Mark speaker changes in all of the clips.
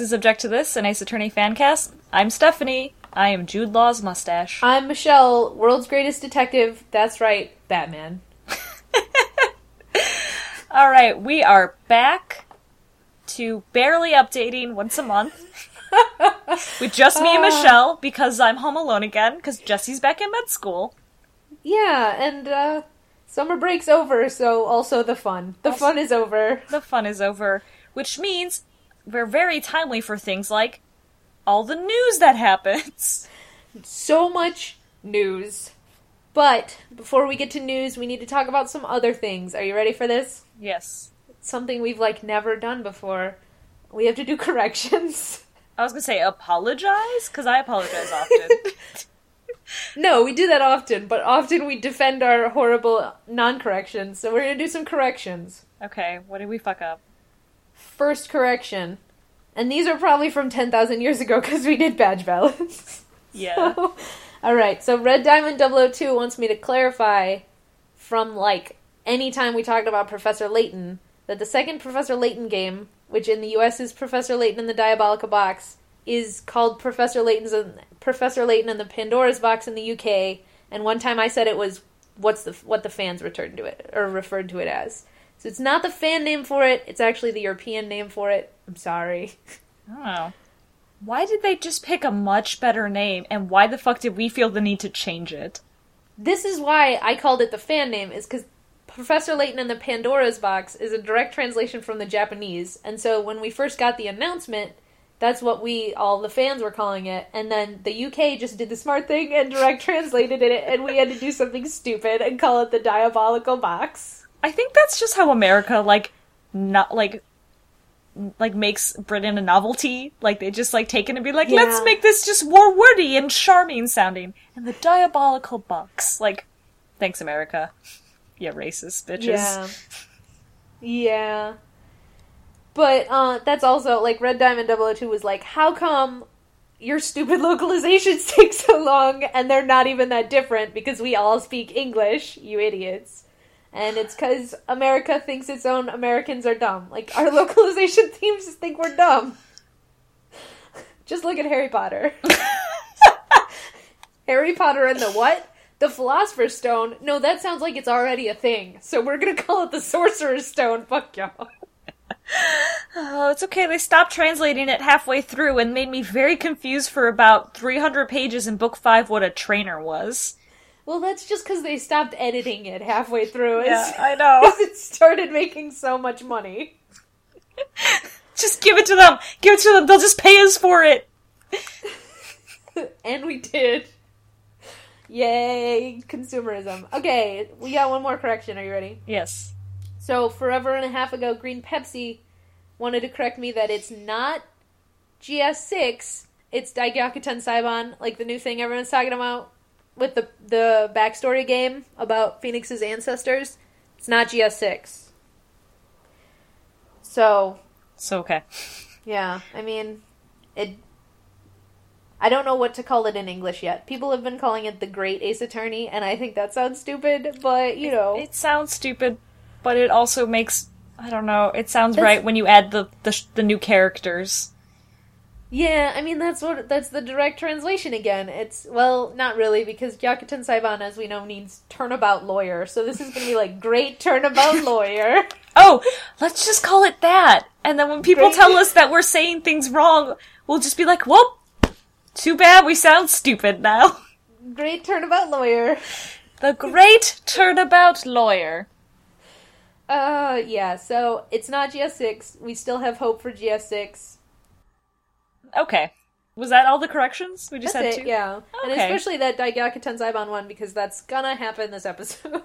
Speaker 1: Is Object to This, an Ace Attorney fan cast. I'm Stephanie. I am Jude Law's mustache.
Speaker 2: I'm Michelle, world's greatest detective. That's right, Batman.
Speaker 1: All right, we are back to barely updating once a month with just me and Michelle because I'm home alone again because Jesse's back in med school.
Speaker 2: Yeah, and uh summer break's over, so also the fun. The fun is over.
Speaker 1: The fun is over, which means we're very timely for things like all the news that happens.
Speaker 2: So much news. But before we get to news, we need to talk about some other things. Are you ready for this?
Speaker 1: Yes.
Speaker 2: Something we've like never done before. We have to do corrections.
Speaker 1: I was gonna say apologize because I apologize often.
Speaker 2: No, we do that often, but often we defend our horrible non-corrections. So we're going to do some corrections.
Speaker 1: okay, what did we fuck up?
Speaker 2: First correction. And these are probably from 10,000 years ago because we did badge balance.
Speaker 1: Yeah.
Speaker 2: All right, so Red Diamond 002 wants me to clarify from like any time we talked about Professor Layton that the second Professor Layton game, which in the US is Professor Layton in the Diabolical Box, is called Professor Layton's Professor Layton and the Pandora's Box in the UK. And one time I said it was what's the what the fans returned to it or referred to it as. So it's not the fan name for it; it's actually the European name for it. I'm sorry.
Speaker 1: I. Why did they just pick a much better name, and why the fuck did we feel the need to change it?
Speaker 2: This is why I called it the fan name, is because Professor Layton and the Pandora's Box is a direct translation from the Japanese. And so when we first got the announcement, that's what we, all the fans, were calling it. And then the UK just did the smart thing and direct translated it, and we had to do something stupid and call it the Diabolical Box.
Speaker 1: I think that's just how America like not like like makes Britain a novelty. Like they just like take it and be like,
Speaker 2: Yeah.
Speaker 1: let's make this just more wordy and charming sounding. And the diabolical box. Like, thanks America. yeah, racist bitches.
Speaker 2: Yeah. Yeah. But uh, that's also like Red Diamond 002 was like, how come your stupid localizations take so long and they're not even that different because we all speak English, you idiots. And it's because America thinks its own Americans are dumb. Like, our localization teams think we're dumb. Just look at Harry Potter. Harry Potter and the what? The Philosopher's Stone. No, that sounds like it's already a thing. So we're gonna call it the Sorcerer's Stone. Fuck y'all.
Speaker 1: Oh, it's okay. They stopped translating it halfway through and made me very confused for about 300 pages in book 5 what a trainer was.
Speaker 2: Well, that's just because they stopped editing it halfway through.
Speaker 1: Yeah, I know.
Speaker 2: it started making so much money.
Speaker 1: Just give it to them. Give it to them. They'll just pay us for it.
Speaker 2: and we did. Yay, consumerism. Okay, we got one more correction. Are you ready?
Speaker 1: Yes.
Speaker 2: So, forever and a half ago, Green Pepsi wanted to correct me that it's not GS6, it's Daigyakuten Saiban, like the new thing everyone's talking about with the the backstory game about Phoenix's ancestors. It's not GS6. So,
Speaker 1: So okay.
Speaker 2: yeah, I mean, it. I don't know what to call it in English yet. People have been calling it the Great Ace Attorney, and I think that sounds stupid, but you know.
Speaker 1: It sounds stupid, but it also makes I don't know. It sounds
Speaker 2: That's-
Speaker 1: right when you add the the, sh- the new characters.
Speaker 2: Yeah, I mean that's what that's the direct translation again. It's well, not really because Gyakuten Saiban, as we know, means turnabout lawyer. So this is gonna be like great turnabout lawyer.
Speaker 1: Oh, let's just call it that. And then when people
Speaker 2: Great.
Speaker 1: tell us that we're saying things wrong, we'll just be like, "Well, too bad we sound stupid now."
Speaker 2: Great turnabout lawyer.
Speaker 1: The great turnabout lawyer.
Speaker 2: Uh, yeah. So it's not GS6. We still have hope for GS6.
Speaker 1: Okay. Was that all the corrections? We just
Speaker 2: That's
Speaker 1: had
Speaker 2: it.
Speaker 1: two.
Speaker 2: Yeah, and especially that Daigyakuten Saiban one because that's gonna happen this episode.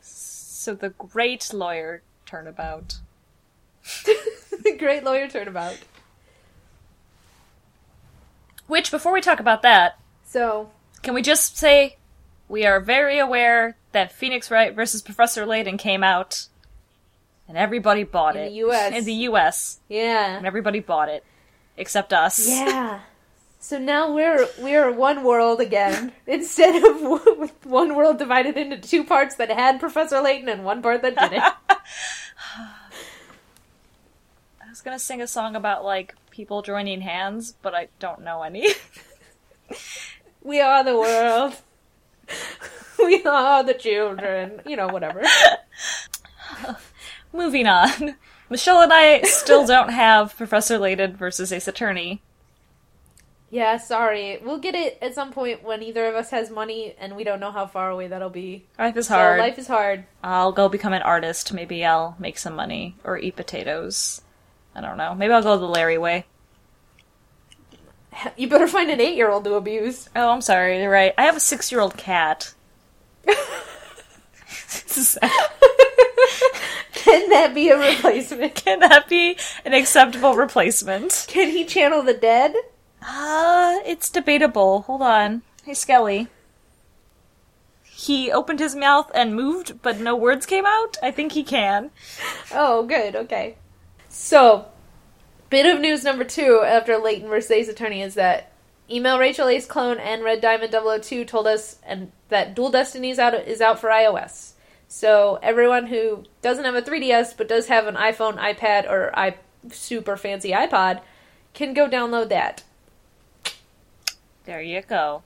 Speaker 1: So the great lawyer turnabout.
Speaker 2: The great lawyer turnabout.
Speaker 1: Which, before we talk about that,
Speaker 2: So
Speaker 1: Can we just say we are very aware that Phoenix Wright versus Professor Layton came out, and everybody bought
Speaker 2: In
Speaker 1: it in
Speaker 2: the US.
Speaker 1: In the U.S.,
Speaker 2: yeah,
Speaker 1: and everybody bought it, except us.
Speaker 2: Yeah. So now we're we're one world again instead of one world divided into two parts that had Professor Layton and one part that didn't.
Speaker 1: I was gonna sing a song about like people joining hands, but I don't know any.
Speaker 2: We are the world. we are the children. You know, whatever.
Speaker 1: Moving on. Michelle and I still don't have Professor Layton versus Ace Attorney.
Speaker 2: Yeah, sorry. We'll get it at some point when either of us has money and we don't know how far away that'll be.
Speaker 1: Life is
Speaker 2: So
Speaker 1: hard.
Speaker 2: life is hard.
Speaker 1: I'll go become an artist. Maybe I'll make some money or eat potatoes. I don't know. Maybe I'll go the Larry way.
Speaker 2: You better find an eight year old to abuse.
Speaker 1: Oh, I'm sorry. You're right. I have a six year old cat.
Speaker 2: Can that be a replacement?
Speaker 1: Can that be an acceptable replacement?
Speaker 2: Can he channel the dead?
Speaker 1: Uh, it's debatable. Hold on. Hey, Skelly. He opened his mouth and moved, but no words came out? I think he can.
Speaker 2: Oh, good. Okay. So, bit of news number two after Layton versus Ace Attorney is that Email Rachel Ace Clone and Red Diamond 002 told us and that Dual Destiny is out, is out for iOS. So, everyone who doesn't have a 3DS but does have an iPhone, iPad, or i super fancy iPod can go download that.
Speaker 1: There you go.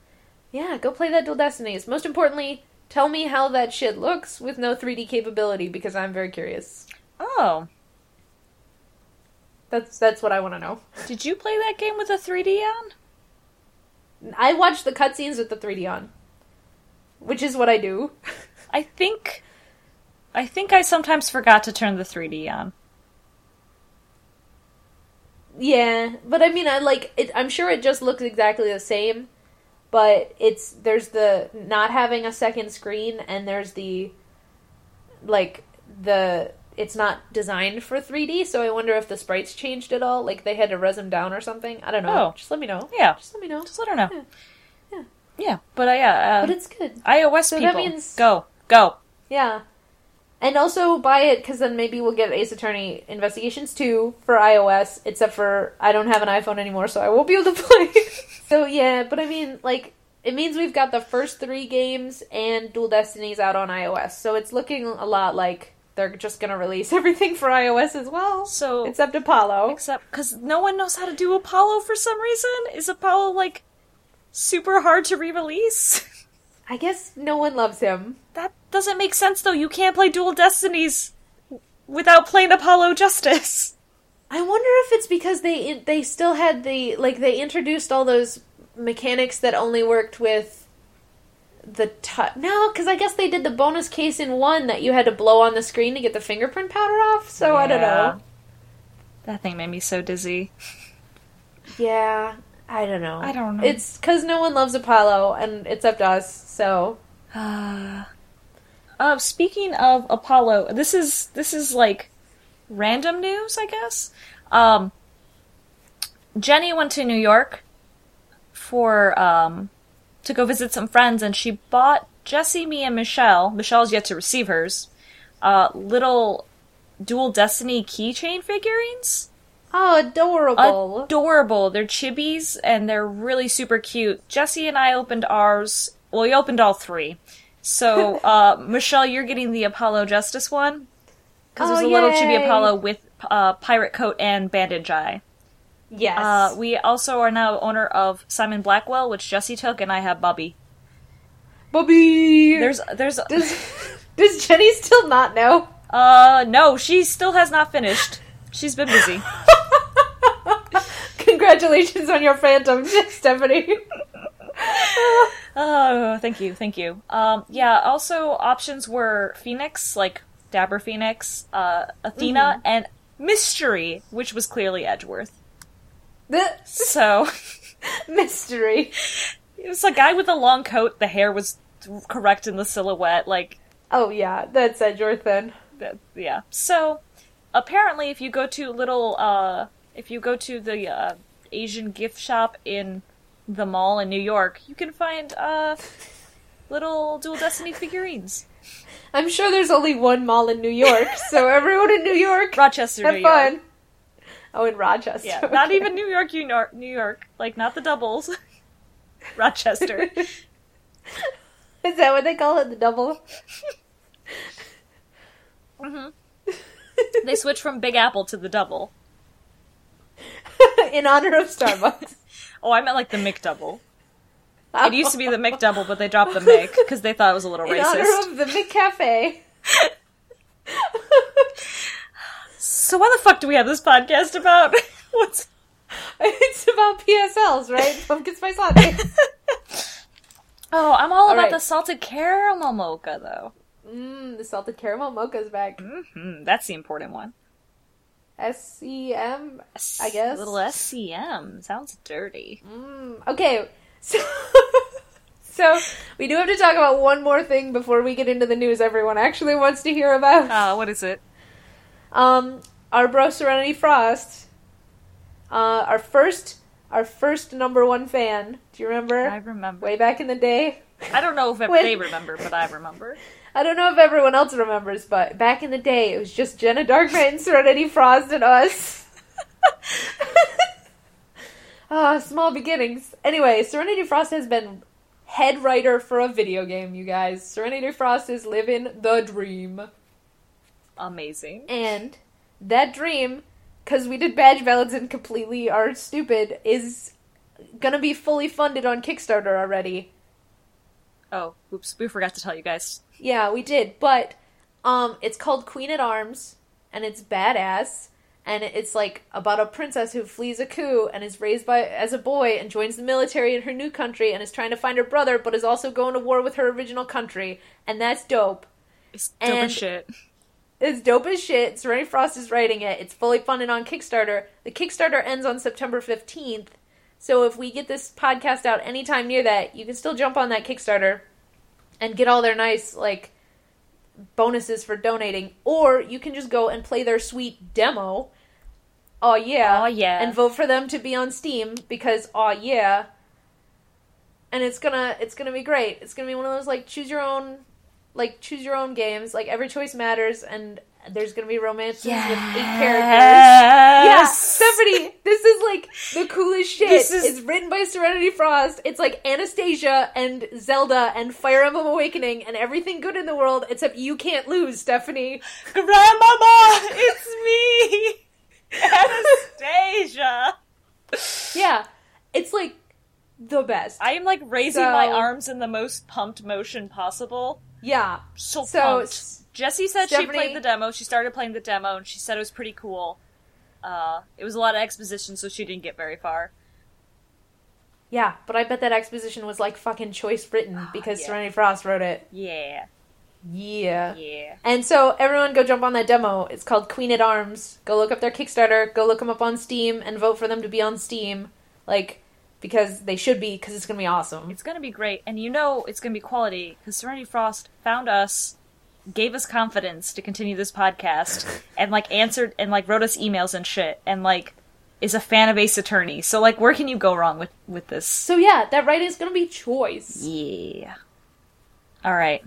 Speaker 2: Yeah, go play that Dual Destinies. Most importantly, tell me how that shit looks with no 3D capability because I'm very curious.
Speaker 1: Oh.
Speaker 2: That's that's what I want to know.
Speaker 1: Did you play that game with a 3D on?
Speaker 2: I watched the cutscenes with the 3D on, which is what I do.
Speaker 1: I think. I think I sometimes forgot to turn the 3D on.
Speaker 2: yeah, but I mean, I like it. I'm sure it just looks exactly the same, but it's there's the not having a second screen, and there's the like the it's not designed for 3D. So I wonder if the sprites changed at all. Like they had to res them down or something. I don't know.
Speaker 1: Oh.
Speaker 2: Just let me know.
Speaker 1: Yeah.
Speaker 2: Just let me know.
Speaker 1: Just let her know.
Speaker 2: Yeah. Yeah.
Speaker 1: Yeah, but uh, yeah, uh,
Speaker 2: But it's good.
Speaker 1: iOS
Speaker 2: So
Speaker 1: people,
Speaker 2: means-
Speaker 1: go, go.
Speaker 2: Yeah. And also buy it because then maybe we'll get Ace Attorney Investigations 2 for iOS, except for I don't have an iPhone anymore, so I won't be able to play. so yeah, but I mean, like, it means we've got the first three games and Dual Destinies out on iOS, so it's looking a lot like they're just gonna release everything for iOS as well.
Speaker 1: So
Speaker 2: Except Apollo.
Speaker 1: except because no one knows how to do Apollo for some reason. Is Apollo like super hard to re-release?
Speaker 2: I guess no one loves him.
Speaker 1: that doesn't make sense though. You can't play Dual Destinies without playing Apollo Justice.
Speaker 2: I wonder if it's because they they still had the like they introduced all those mechanics that only worked with the touch. No, because I guess they did the bonus case in one that you had to blow on the screen to get the fingerprint powder off. So I don't know.
Speaker 1: That thing made me so dizzy.
Speaker 2: Yeah, I don't know.
Speaker 1: I don't know.
Speaker 2: It's because no one loves Apollo, and it's up to us. So
Speaker 1: Uh, uh, speaking of Apollo, this is this is like random news, I guess. Um, Jenny went to New York for um, to go visit some friends, and she bought Jesse, me, and Michelle. Michelle's yet to receive hers. Uh, little Dual Destiny keychain figurines.
Speaker 2: Oh, adorable.
Speaker 1: Adorable. They're chibis and they're really super cute. Jesse and I opened ours. Well, we opened all three. So, uh, Michelle, you're getting the Apollo Justice one. Because there's
Speaker 2: Oh,
Speaker 1: a little chibi. Apollo with uh, pirate coat and bandage eye.
Speaker 2: yes.
Speaker 1: Uh, we also are now owner of Simon Blackquill, which Jesse took, and I have Bobby.
Speaker 2: Bobby.
Speaker 1: There's, there's,
Speaker 2: does does Jenny still not know?
Speaker 1: uh, no, she still has not finished. She's been busy.
Speaker 2: Congratulations on your phantom, Stephanie.
Speaker 1: Oh, thank you, thank you. Um, yeah. Also, options were Phoenix, like Dabber Phoenix, uh, Athena, and Mystery, which was clearly Edgeworth. So
Speaker 2: mystery.
Speaker 1: it was a guy with a long coat. The hair was correct in the silhouette. Like,
Speaker 2: Oh yeah, that's Edgeworth then.
Speaker 1: that- yeah. So apparently, if you go to little, uh, if you go to the uh, Asian gift shop in the mall in New York, you can find uh, little Dual Destiny figurines.
Speaker 2: I'm sure there's only one mall in New York, so everyone in New York,
Speaker 1: Rochester,
Speaker 2: have
Speaker 1: New York.
Speaker 2: fun. Oh, in Rochester.
Speaker 1: Yeah, not even New York, New York, New York. Like not the doubles. Rochester.
Speaker 2: Is that what they call it? The double?
Speaker 1: they switched from Big Apple to the double.
Speaker 2: in honor of Starbucks.
Speaker 1: Oh, I meant like the McDouble. It used to be the McDouble, but they dropped the Mick because they thought it was a little
Speaker 2: in
Speaker 1: racist.
Speaker 2: honor of the McCafe.
Speaker 1: So why the fuck do we have this podcast about? What's
Speaker 2: it's about PSLs, right? Pumpkin spice latte.
Speaker 1: Oh, I'm all,
Speaker 2: All
Speaker 1: about
Speaker 2: right.
Speaker 1: the salted caramel mocha though.
Speaker 2: Mmm, the salted caramel mocha's back.
Speaker 1: hmm That's the important one.
Speaker 2: S E M. I guess.
Speaker 1: Little SCM. Sounds dirty.
Speaker 2: Mm, okay, so so we do have to talk about one more thing before we get into the news everyone actually wants to hear about.
Speaker 1: Uh, what is it?
Speaker 2: Um, our bro Serenity Frost, uh, our first, our first number one fan. Do you remember?
Speaker 1: I remember.
Speaker 2: Way back in the day.
Speaker 1: I don't know if
Speaker 2: When-
Speaker 1: they remember, but I remember.
Speaker 2: I don't know if everyone else remembers, but back in the day, it was just Jenna Dark Knight and Serenity Frost and us. Ah, small beginnings. Anyway, Serenity Frost has been head writer for a video game, you guys. Serenity Frost is living the dream.
Speaker 1: Amazing.
Speaker 2: And that dream, because we did badge ballots and completely are stupid, is gonna be fully funded on Kickstarter already.
Speaker 1: Oh, oops, we forgot to tell you guys.
Speaker 2: Yeah, we did, but um, it's called Queen at Arms, and it's badass, and it's like about a princess who flees a coup and is raised by as a boy and joins the military in her new country and is trying to find her brother, but is also going to war with her original country, and that's dope.
Speaker 1: It's dope
Speaker 2: And-
Speaker 1: as shit.
Speaker 2: It's dope as shit. Serenity Frost is writing it. It's fully funded on Kickstarter. The Kickstarter ends on September 15th. So if we get this podcast out anytime near that, you can still jump on that Kickstarter and get all their nice, like, bonuses for donating. Or you can just go and play their sweet demo. Oh yeah.
Speaker 1: Aw, yeah.
Speaker 2: And vote for them to be on Steam because oh yeah. And it's gonna it's gonna be great. It's gonna be one of those like choose your own like choose your own games. Like every choice matters and there's gonna be romances with eight characters. Yeah,
Speaker 1: Yes.
Speaker 2: Stephanie, this is like the coolest shit.
Speaker 1: This is-
Speaker 2: It's written by Serenity Frost. It's like Anastasia and Zelda and Fire Emblem Awakening and everything good in the world except you can't lose, Stephanie.
Speaker 1: Grandmama, it's me, Anastasia.
Speaker 2: Yeah, it's like the best.
Speaker 1: I am like raising
Speaker 2: So-
Speaker 1: my arms in the most pumped motion possible.
Speaker 2: yeah.
Speaker 1: So,
Speaker 2: So,
Speaker 1: pumped. Jesse said she played the demo. She started playing the demo, and she said it was pretty cool. Uh, it was a lot of exposition, so she didn't get very far.
Speaker 2: Yeah, but I bet that exposition was like fucking choice written because
Speaker 1: yeah.
Speaker 2: Serenity Frost wrote it.
Speaker 1: Yeah,
Speaker 2: Yeah.
Speaker 1: yeah.
Speaker 2: And so everyone go jump on that demo. It's called Queen at Arms. Go look up their Kickstarter. Go look them up on Steam and vote for them to be on Steam. Like, because they should be, because it's going to be awesome.
Speaker 1: It's gonna be great, and you know it's gonna be quality because Serenity Frost found us, gave us confidence to continue this podcast, and like answered and like wrote us emails and shit, and like is a fan of Ace Attorney. So like, where can you go wrong with with this?
Speaker 2: So yeah, that writing is going to be choice.
Speaker 1: Yeah. All right,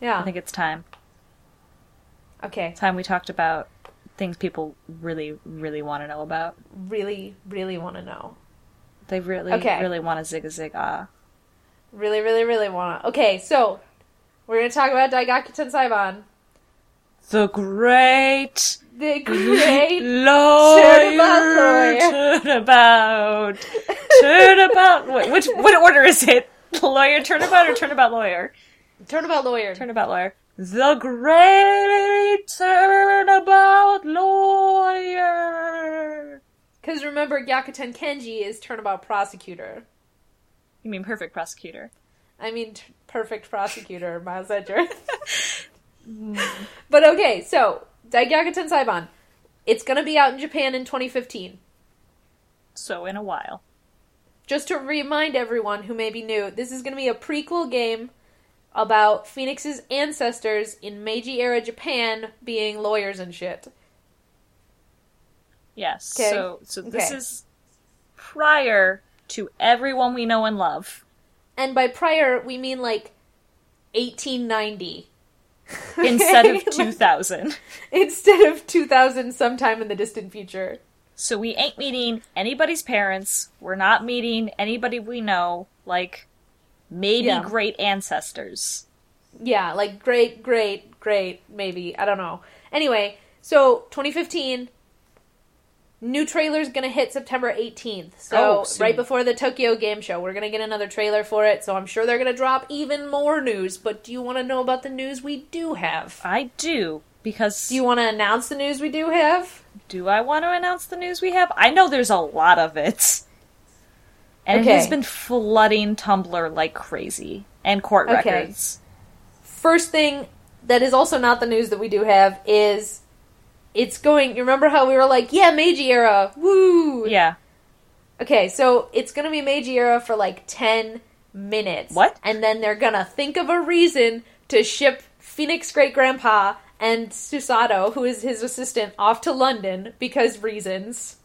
Speaker 2: Yeah.
Speaker 1: I think it's time.
Speaker 2: Okay.
Speaker 1: Time we talked about things people really, really want to know about.
Speaker 2: Really, really want to know.
Speaker 1: They really,
Speaker 2: Okay.
Speaker 1: really want to zig a zig ah.
Speaker 2: Really, really, really want to. Okay, so we're going to talk about Daigaku Saiban.
Speaker 1: The great
Speaker 2: The great
Speaker 1: lawyer, turnabout, turnabout. Wait, which what order is it? Lawyer turnabout or turnabout lawyer?
Speaker 2: Turnabout Lawyer.
Speaker 1: Turnabout lawyer. The great turnabout lawyer.
Speaker 2: Because remember, Gyakuten Kenji is Turnabout Prosecutor.
Speaker 1: You mean perfect prosecutor?
Speaker 2: I mean, t- perfect prosecutor, Miles Edgeworth. but okay, so Daigyaku Saiban. It's gonna be out in Japan in 2015.
Speaker 1: So in a while.
Speaker 2: Just to remind everyone who may be new, this is gonna be a prequel game about Phoenix's ancestors in Meiji era Japan being lawyers and shit.
Speaker 1: Yes.
Speaker 2: Okay.
Speaker 1: So so this
Speaker 2: Okay.
Speaker 1: is prior to everyone we know and love.
Speaker 2: And by prior, we mean like 1890.
Speaker 1: Instead of 2000.
Speaker 2: instead of 2000 sometime in the distant future.
Speaker 1: So we ain't meeting anybody's parents. We're not meeting anybody we know. Like maybe
Speaker 2: Yeah.
Speaker 1: great ancestors.
Speaker 2: Yeah, like great, great, great, maybe. I don't know. Anyway, so 2015, new trailer's gonna hit September 18th. So
Speaker 1: Oh,
Speaker 2: right before the Tokyo Game Show, we're gonna get another trailer for it. So I'm sure they're gonna drop even more news. But do you want to know about the news we do have?
Speaker 1: I do because
Speaker 2: Do you want to announce the news we do have?
Speaker 1: do I want to announce the news we have? I know there's a lot of it. And it has been flooding Tumblr like crazy and court
Speaker 2: Okay.
Speaker 1: records.
Speaker 2: First thing that is also not the news that we do have is it's going. You remember how we were like, yeah, Meiji era, woo.
Speaker 1: Yeah.
Speaker 2: Okay, so it's gonna be Meiji era for like ten minutes.
Speaker 1: What?
Speaker 2: And then they're gonna think of a reason to ship Phoenix Great Grandpa and Susato, who is his assistant, off to London because reasons.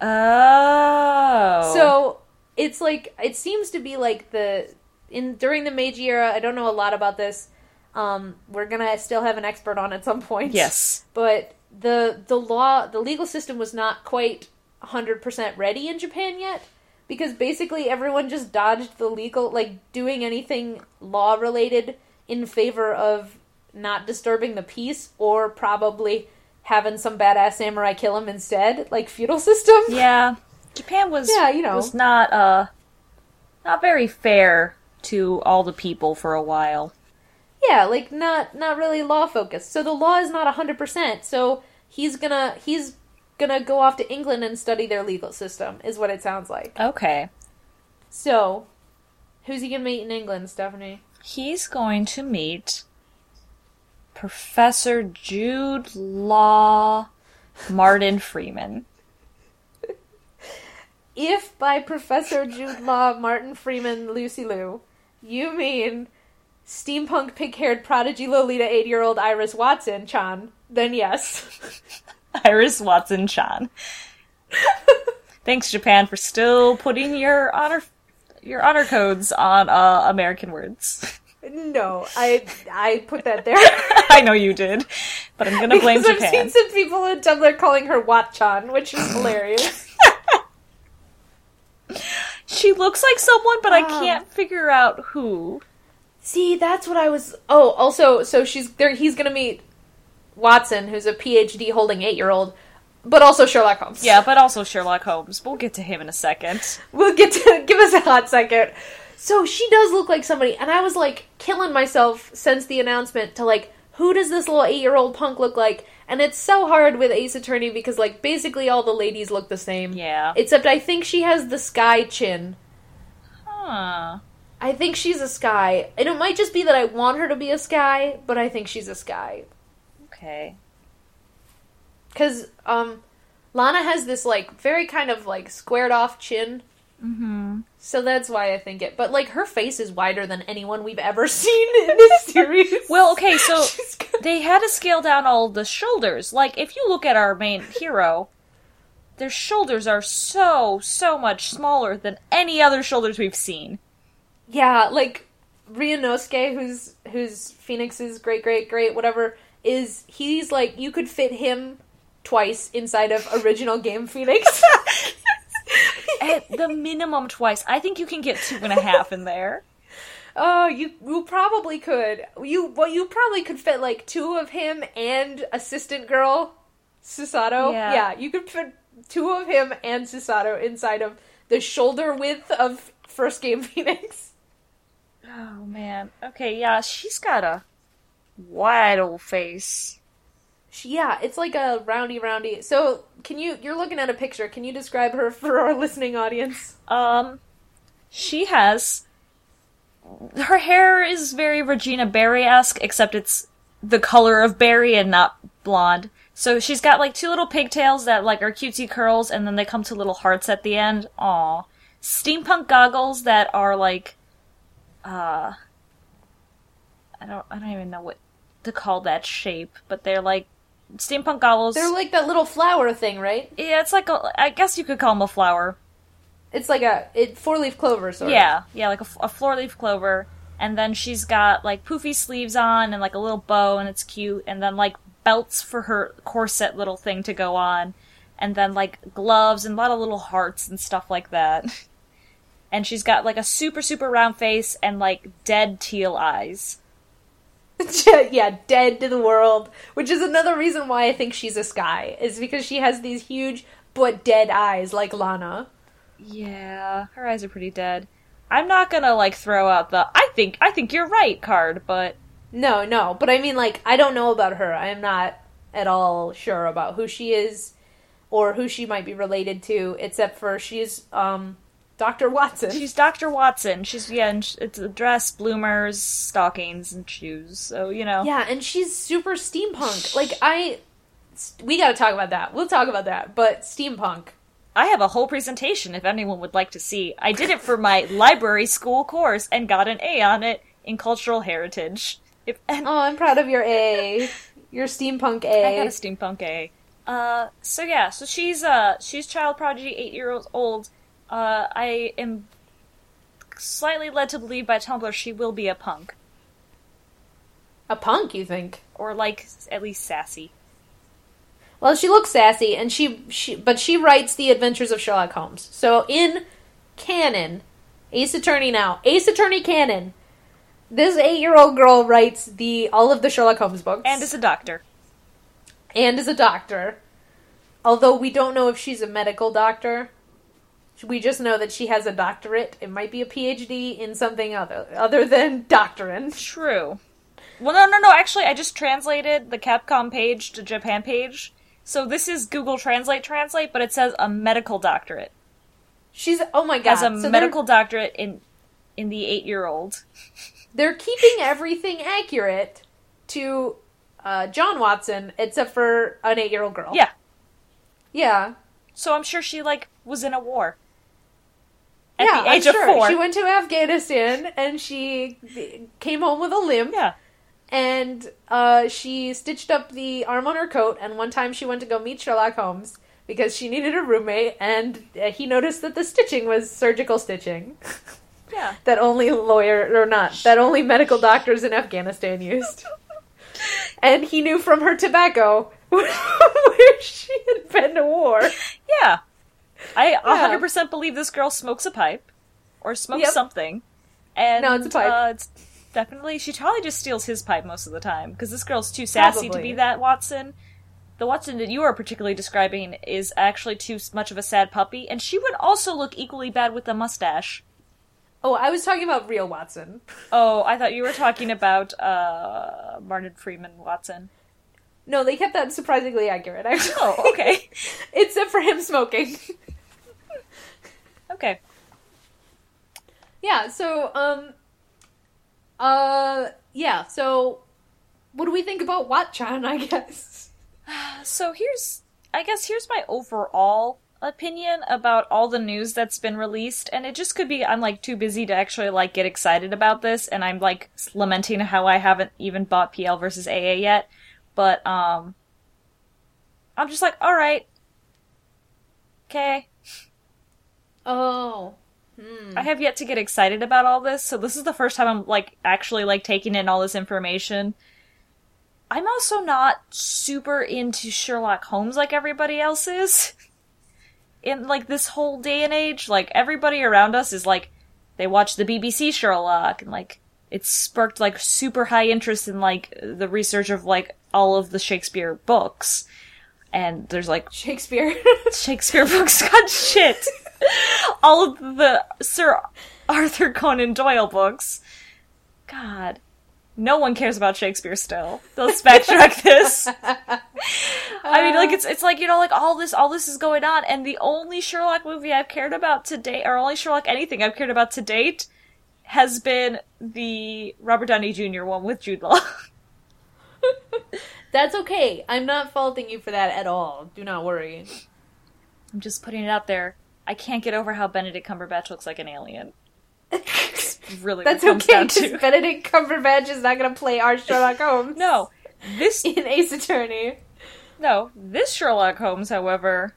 Speaker 1: Oh.
Speaker 2: So it's like it seems to be like the in during the Meiji era. I don't know a lot about this. Um, we're gonna still have an expert on at some point.
Speaker 1: yes.
Speaker 2: but the the law, the legal system was not quite hundred percent ready in Japan yet because basically everyone just dodged the legal, like doing anything law related in favor of not disturbing the peace or probably having some badass samurai kill him instead, like feudal system.
Speaker 1: Yeah. Japan was
Speaker 2: Yeah, you know.
Speaker 1: was not uh not very fair to all the people for a while.
Speaker 2: Yeah, like not not really law focused. So the law is not hundred percent. So he's gonna he's gonna go off to England and study their legal system. Is what it sounds like.
Speaker 1: Okay.
Speaker 2: So, who's he gonna meet in England, Stephanie?
Speaker 1: He's going to meet Professor Jude Law Martin Freeman.
Speaker 2: If by Professor Jude Law, Martin Freeman, Lucy Liu, you mean steampunk pig-haired prodigy Lolita eight-year-old Iris Watson, Chan, then yes.
Speaker 1: Iris Watson Chan. Thanks Japan for still putting your honor your honor codes on uh, American words.
Speaker 2: no, I I put that there.
Speaker 1: I know you did, but I'm gonna blame
Speaker 2: because I've
Speaker 1: Japan.
Speaker 2: seen some people on Tumblr calling her Wat-chan, which is hilarious.
Speaker 1: She looks like someone, but I
Speaker 2: Ah.
Speaker 1: can't figure out who.
Speaker 2: See, that's what I was. Oh, also, so she's there. He's gonna meet Watson, who's a PhD holding eight-year-old, but also Sherlock Holmes.
Speaker 1: Yeah, but also Sherlock Holmes. We'll get to him in a second.
Speaker 2: we'll get to give us a hot second. So she does look like somebody, and I was like killing myself since the announcement to like, who does this little eight-year-old punk look like? And it's so hard with Ace Attorney because like basically all the ladies look the same.
Speaker 1: Yeah.
Speaker 2: Except I think she has the Skye chin.
Speaker 1: Huh.
Speaker 2: I think she's a Skye. And it might just be that I want her to be a Skye, but I think she's a Skye.
Speaker 1: Okay.
Speaker 2: Cause um Lana has this like very kind of like squared off chin.
Speaker 1: Mm-hmm.
Speaker 2: So that's why I think it. But like her face is wider than anyone we've ever seen in this series.
Speaker 1: Well, okay, so they had to scale down all the shoulders. Like, if you look at our main hero, their shoulders are so, so much smaller than any other shoulders we've seen.
Speaker 2: Yeah, like Ryunosuke, who's who's Phoenix's great great great whatever, is he's like you could fit him twice inside of original game Phoenix.
Speaker 1: At the minimum twice. I think you can get two and a half in there.
Speaker 2: Oh, you you probably could. You well, you probably could fit like two of him and assistant girl Susato.
Speaker 1: Yeah.
Speaker 2: you could fit two of him and Susato inside of the shoulder width of first game Phoenix.
Speaker 1: Oh, man. Okay, yeah, she's got a wide old face.
Speaker 2: She, yeah, it's like a roundy roundy. So, can you you're looking at a picture? Can you describe her for our listening audience?
Speaker 1: Um, she has. Her hair is very Regina Berry esque, except it's the color of berry and not blonde. So she's got like two little pigtails that like are cutesy curls, and then they come to little hearts at the end. Aw. Steampunk goggles that are like, uh, I don't, I don't even know what to call that shape, but they're like steampunk goggles.
Speaker 2: They're like that little flower thing, right?
Speaker 1: yeah, it's like a, I guess you could call them a flower.
Speaker 2: It's like a it four leaf clover sort of.
Speaker 1: Yeah, yeah, like a four leaf clover. And then she's got like poofy sleeves on and like a little bow, and it's cute. And then like belts for her corset little thing to go on. And then like gloves and a lot of little hearts and stuff like that. And she's got like a super, super round face and like dead teal eyes.
Speaker 2: yeah, dead to the world. Which is another reason why I think she's a Skye, is because she has these huge but dead eyes like Lana.
Speaker 1: Yeah, her eyes are pretty dead. I'm not gonna like throw out the I think I think you're right card, but
Speaker 2: No, no, but I mean, like, I don't know about her. I am not at all sure about who she is or who she might be related to, except for she's um, Dr. Watson.
Speaker 1: she's Dr. Watson. She's yeah, and it's a dress, bloomers, stockings, and shoes. So you know,
Speaker 2: yeah, and she's super steampunk. Like, I. We gotta talk about that. We'll talk about that. But steampunk.
Speaker 1: I have a whole presentation if anyone would like to see. I did it for my library school course and got an A on it in cultural heritage. If and
Speaker 2: Oh, I'm proud of your A. Your steampunk A.
Speaker 1: I got a steampunk A. Uh, so yeah, so she's uh she's child prodigy, eight years old. Uh, I am slightly led to believe by Tumblr she will be a punk
Speaker 2: a punk, you think?
Speaker 1: or like at least sassy.
Speaker 2: Well, she looks sassy, and she she but she writes the Adventures of Sherlock Holmes. So in canon, Ace Attorney now, Ace Attorney canon. This eight-year-old girl writes the all of the Sherlock Holmes books,
Speaker 1: And is a doctor.
Speaker 2: and is a doctor. Although we don't know if she's a medical doctor. We just know that she has a doctorate. It might be a PhD in something other other than doctrine.
Speaker 1: True. Well, no, no, no. Actually, I just translated the Capcom page to Japan page. So this is Google Translate Translate, but it says a medical doctorate.
Speaker 2: She's oh my god,
Speaker 1: Has a
Speaker 2: So they're-
Speaker 1: medical doctorate in in the eight year old.
Speaker 2: they're keeping everything accurate to uh, John Watson, except for an eight-year-old girl.
Speaker 1: Yeah.
Speaker 2: yeah,
Speaker 1: So I'm sure she like was in a war at
Speaker 2: yeah.
Speaker 1: the age
Speaker 2: I'm
Speaker 1: of
Speaker 2: sure.
Speaker 1: four.
Speaker 2: She went to Afghanistan and she came home with a limp.
Speaker 1: yeah.
Speaker 2: and uh, she stitched up the arm on her coat. And one time she went to go meet Sherlock Holmes because she needed a roommate, and uh, he noticed that the stitching was surgical stitching
Speaker 1: Yeah.
Speaker 2: that only lawyer or not that only medical doctors in Afghanistan used. and he knew from her tobacco where she had been to war.
Speaker 1: Yeah. I
Speaker 2: Yeah.
Speaker 1: 100% believe this girl smokes a pipe or smokes
Speaker 2: Yep.
Speaker 1: something. And
Speaker 2: No, it's a pipe.
Speaker 1: Uh, it's definitely she probably just steals his pipe most of the time because this girl's too sassy to be that Watson. The Watson that you are particularly describing is actually too much of a sad puppy, and she would also look equally bad with a mustache.
Speaker 2: Oh, I was talking about real Watson.
Speaker 1: Oh, I thought you were talking about uh, Martin Freeman Watson.
Speaker 2: No, they kept that surprisingly accurate, actually.
Speaker 1: Oh, okay.
Speaker 2: Except for him smoking.
Speaker 1: Okay.
Speaker 2: Yeah, so um uh yeah, so what do we think about Watchan, I guess?
Speaker 1: So here's, I guess, here's my overall opinion about all the news that's been released, and it just could be I'm like too busy to actually like get excited about this, and I'm like lamenting how I haven't even bought PL versus AA yet, but um, I'm just like, all right, okay,
Speaker 2: Oh. Hmm.
Speaker 1: I have yet to get excited about all this, so this is the first time I'm like actually like taking in all this information. I'm also not super into Sherlock Holmes like everybody else is. In like this whole day and age, like everybody around us is like they watch the BBC Sherlock and like it's sparked like super high interest in like the research of like all of the Shakespeare books. And there's like
Speaker 2: Shakespeare.
Speaker 1: Shakespeare books got shit. All of the Sir Arthur Conan Doyle books. God. No one cares about Shakespeare still. Let's backtrack this. I mean, like uh. it's it's like you know, like all this all this is going on, and the only Sherlock movie I've cared about to date, or only Sherlock anything I've cared about to date, has been the Robert Downey Jr. one with Jude Law.
Speaker 2: That's okay. I'm not faulting you for that at all. Do not worry.
Speaker 1: I'm just putting it out there. I can't get over how Benedict Cumberbatch looks like an alien. It's really
Speaker 2: That's
Speaker 1: what it comes
Speaker 2: okay because. Benedict Cumberbatch is not going to play our Sherlock Holmes.
Speaker 1: No, this
Speaker 2: in Ace Attorney.
Speaker 1: no this Sherlock Holmes, however,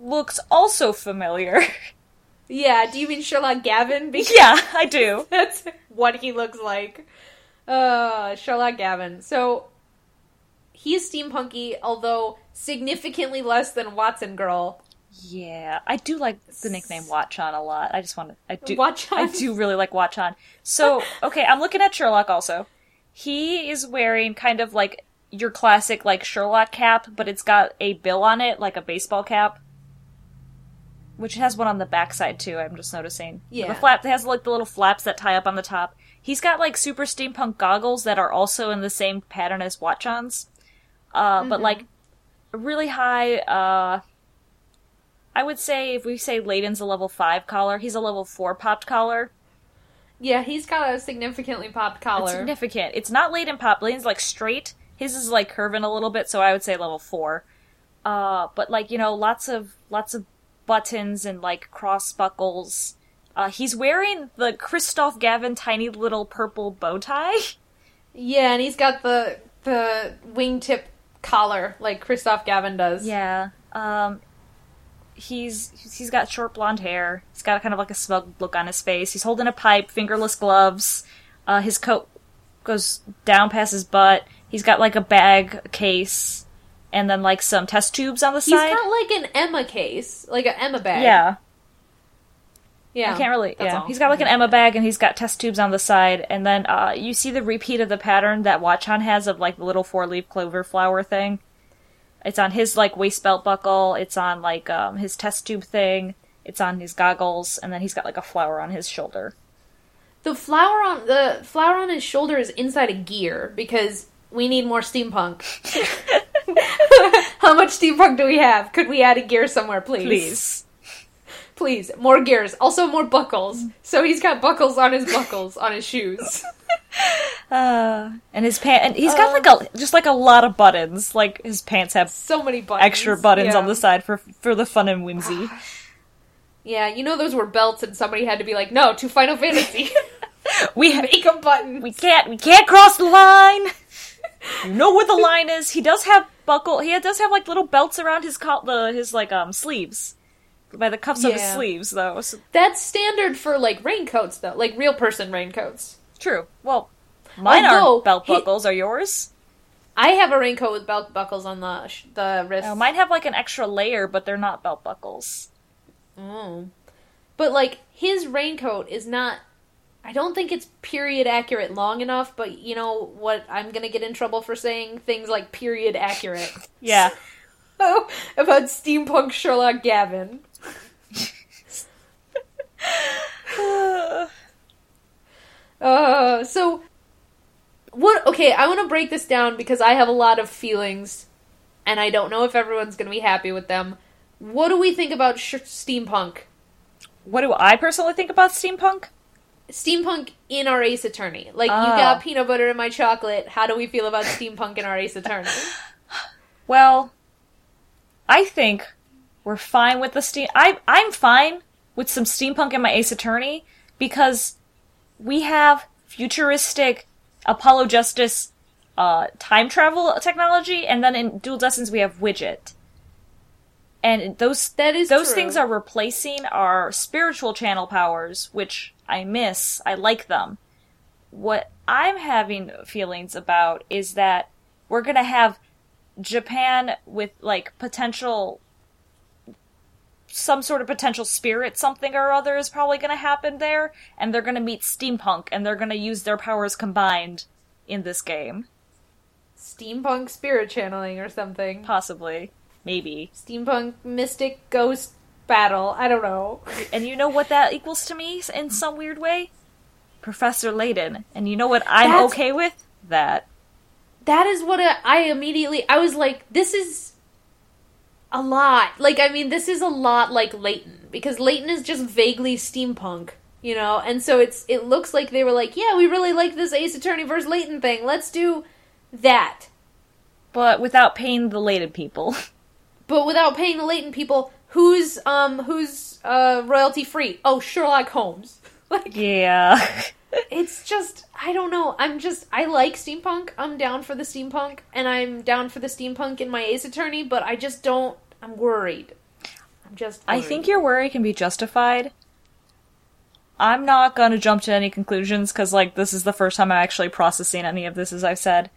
Speaker 1: looks also familiar.
Speaker 2: Yeah, do you mean Sherlock Gavin? Because
Speaker 1: yeah, I do.
Speaker 2: that's what he looks like. Uh, Sherlock Gavin. So he is steampunky, although significantly less than Watson Girl.
Speaker 1: Yeah, I do like the nickname Watchan a lot. I just want to. I do. I do really like Watchan. So okay, I'm looking at Sherlock also. he is wearing kind of like your classic like Sherlock cap, but it's got a bill on it, like a baseball cap. Which has one on the backside too, I'm just noticing.
Speaker 2: Yeah.
Speaker 1: The flap it has like the little flaps that tie up on the top. He's got like super steampunk goggles that are also in the same pattern as Watchan's. Uh, but like really high uh I would say if we say Layton's a level five collar, he's a level four popped collar.
Speaker 2: Yeah, he's got a significantly popped
Speaker 1: It's
Speaker 2: collar.
Speaker 1: significant. It's not Layden pop. Layton's like straight. His is like curving a little bit, so I would say level four. Uh, but like you know, lots of lots of buttons and like cross buckles. Uh, he's wearing the Kristoph Gavin tiny little purple bow tie.
Speaker 2: yeah, and he's got the the wingtip collar like Kristoph Gavin does.
Speaker 1: Yeah. Um, he's he's got short blonde hair. He's got kind of like a smug look on his face. He's holding a pipe, fingerless gloves. Uh, his coat goes down past his butt. He's got like a bag case, and then like some test tubes on the side.
Speaker 2: He's
Speaker 1: side.
Speaker 2: got like an Emma case, like an Emma bag.
Speaker 1: yeah,
Speaker 2: yeah.
Speaker 1: I can't really. Yeah,
Speaker 2: all.
Speaker 1: he's got like an Emma bag, and he's got test tubes on the side, and then uh, you see the repeat of the pattern that Watchan has of like the little four leaf clover flower thing. It's on his like waist belt buckle. It's on like um, his test tube thing. It's on his goggles, and then he's got like a flower on his shoulder.
Speaker 2: The flower on the flower on his shoulder is inside a gear because we need more steampunk. How much steampunk do we have? Could we add a gear somewhere, please?
Speaker 1: Please.
Speaker 2: Please, more gears. Also more buckles. So he's got buckles on his buckles on his shoes.
Speaker 1: Uh, and his pants, and he's got
Speaker 2: Uh.
Speaker 1: like a just like a lot of buttons. Like his pants have
Speaker 2: So many buttons.
Speaker 1: extra buttons
Speaker 2: Yeah.
Speaker 1: on the side for for the fun and whimsy.
Speaker 2: Yeah, you know those were belts and somebody had to be like, "No, to Final Fantasy."
Speaker 1: we
Speaker 2: Make a button.
Speaker 1: we can't we can't cross the line. you know where the line is. He does have buckle. He does have like little belts around his col- the his like um sleeves. By the cuffs of his sleeves, though. So,
Speaker 2: That's standard for like raincoats though, like real person raincoats.
Speaker 1: True. Well, mine
Speaker 2: Although,
Speaker 1: are belt
Speaker 2: he-
Speaker 1: buckles. Are yours?
Speaker 2: I have a raincoat with belt buckles on the sh- the wrist.
Speaker 1: Uh, mine have like an extra layer, but they're not belt buckles.
Speaker 2: Oh. But like his raincoat is not I don't think it's period accurate long enough, but you know what I'm going to get in trouble for saying things like period accurate.
Speaker 1: Yeah.
Speaker 2: oh, about steampunk Sherlock Gavin. Uh, so what okay, I want to break this down because I have a lot of feelings and I don't know if everyone's going to be happy with them. What do we think about sh- steampunk?
Speaker 1: what do I personally think about steampunk?
Speaker 2: steampunk in our Ace Attorney. Like you
Speaker 1: Oh.
Speaker 2: got peanut butter in my chocolate. How do we feel about steampunk in our Ace Attorney?
Speaker 1: Well, I think we're fine with the steam. I I'm fine with some steampunk in my Ace Attorney because we have futuristic Apollo Justice uh, time travel technology, and then in Dual Destinies we have Widget, and those
Speaker 2: That is
Speaker 1: those
Speaker 2: true.
Speaker 1: things are replacing our spiritual channel powers, which I miss. I like them. What I'm having feelings about is that we're gonna have Japan with like potential some sort of potential spirit something or other is probably going to happen there and they're going to meet steampunk and they're going to use their powers combined in this game.
Speaker 2: Steampunk spirit channeling or something.
Speaker 1: possibly. Maybe.
Speaker 2: Steampunk mystic ghost battle. I don't know.
Speaker 1: and you know what that equals to me in some weird way? Professor Layton. And you know what i'm
Speaker 2: That's-
Speaker 1: okay with? That.
Speaker 2: That is what I I immediately I was like this is a lot. Like I mean this is a lot like Layton because Layton is just vaguely steampunk, you know. And so it's it looks like they were like, "Yeah, we really like this Ace Attorney versus Layton thing. Let's do that."
Speaker 1: but without paying the Layton people
Speaker 2: but without paying the Layton people who's um who's uh royalty free oh sherlock holmes like
Speaker 1: yeah
Speaker 2: it's just i don't know i'm just i like steampunk i'm down for the steampunk and i'm down for the steampunk in my ace attorney but i just don't i'm worried i'm just
Speaker 1: I think your worry can be justified. I'm not gonna jump to any conclusions because, like, this is the first time I'm actually processing any of this, as I've said.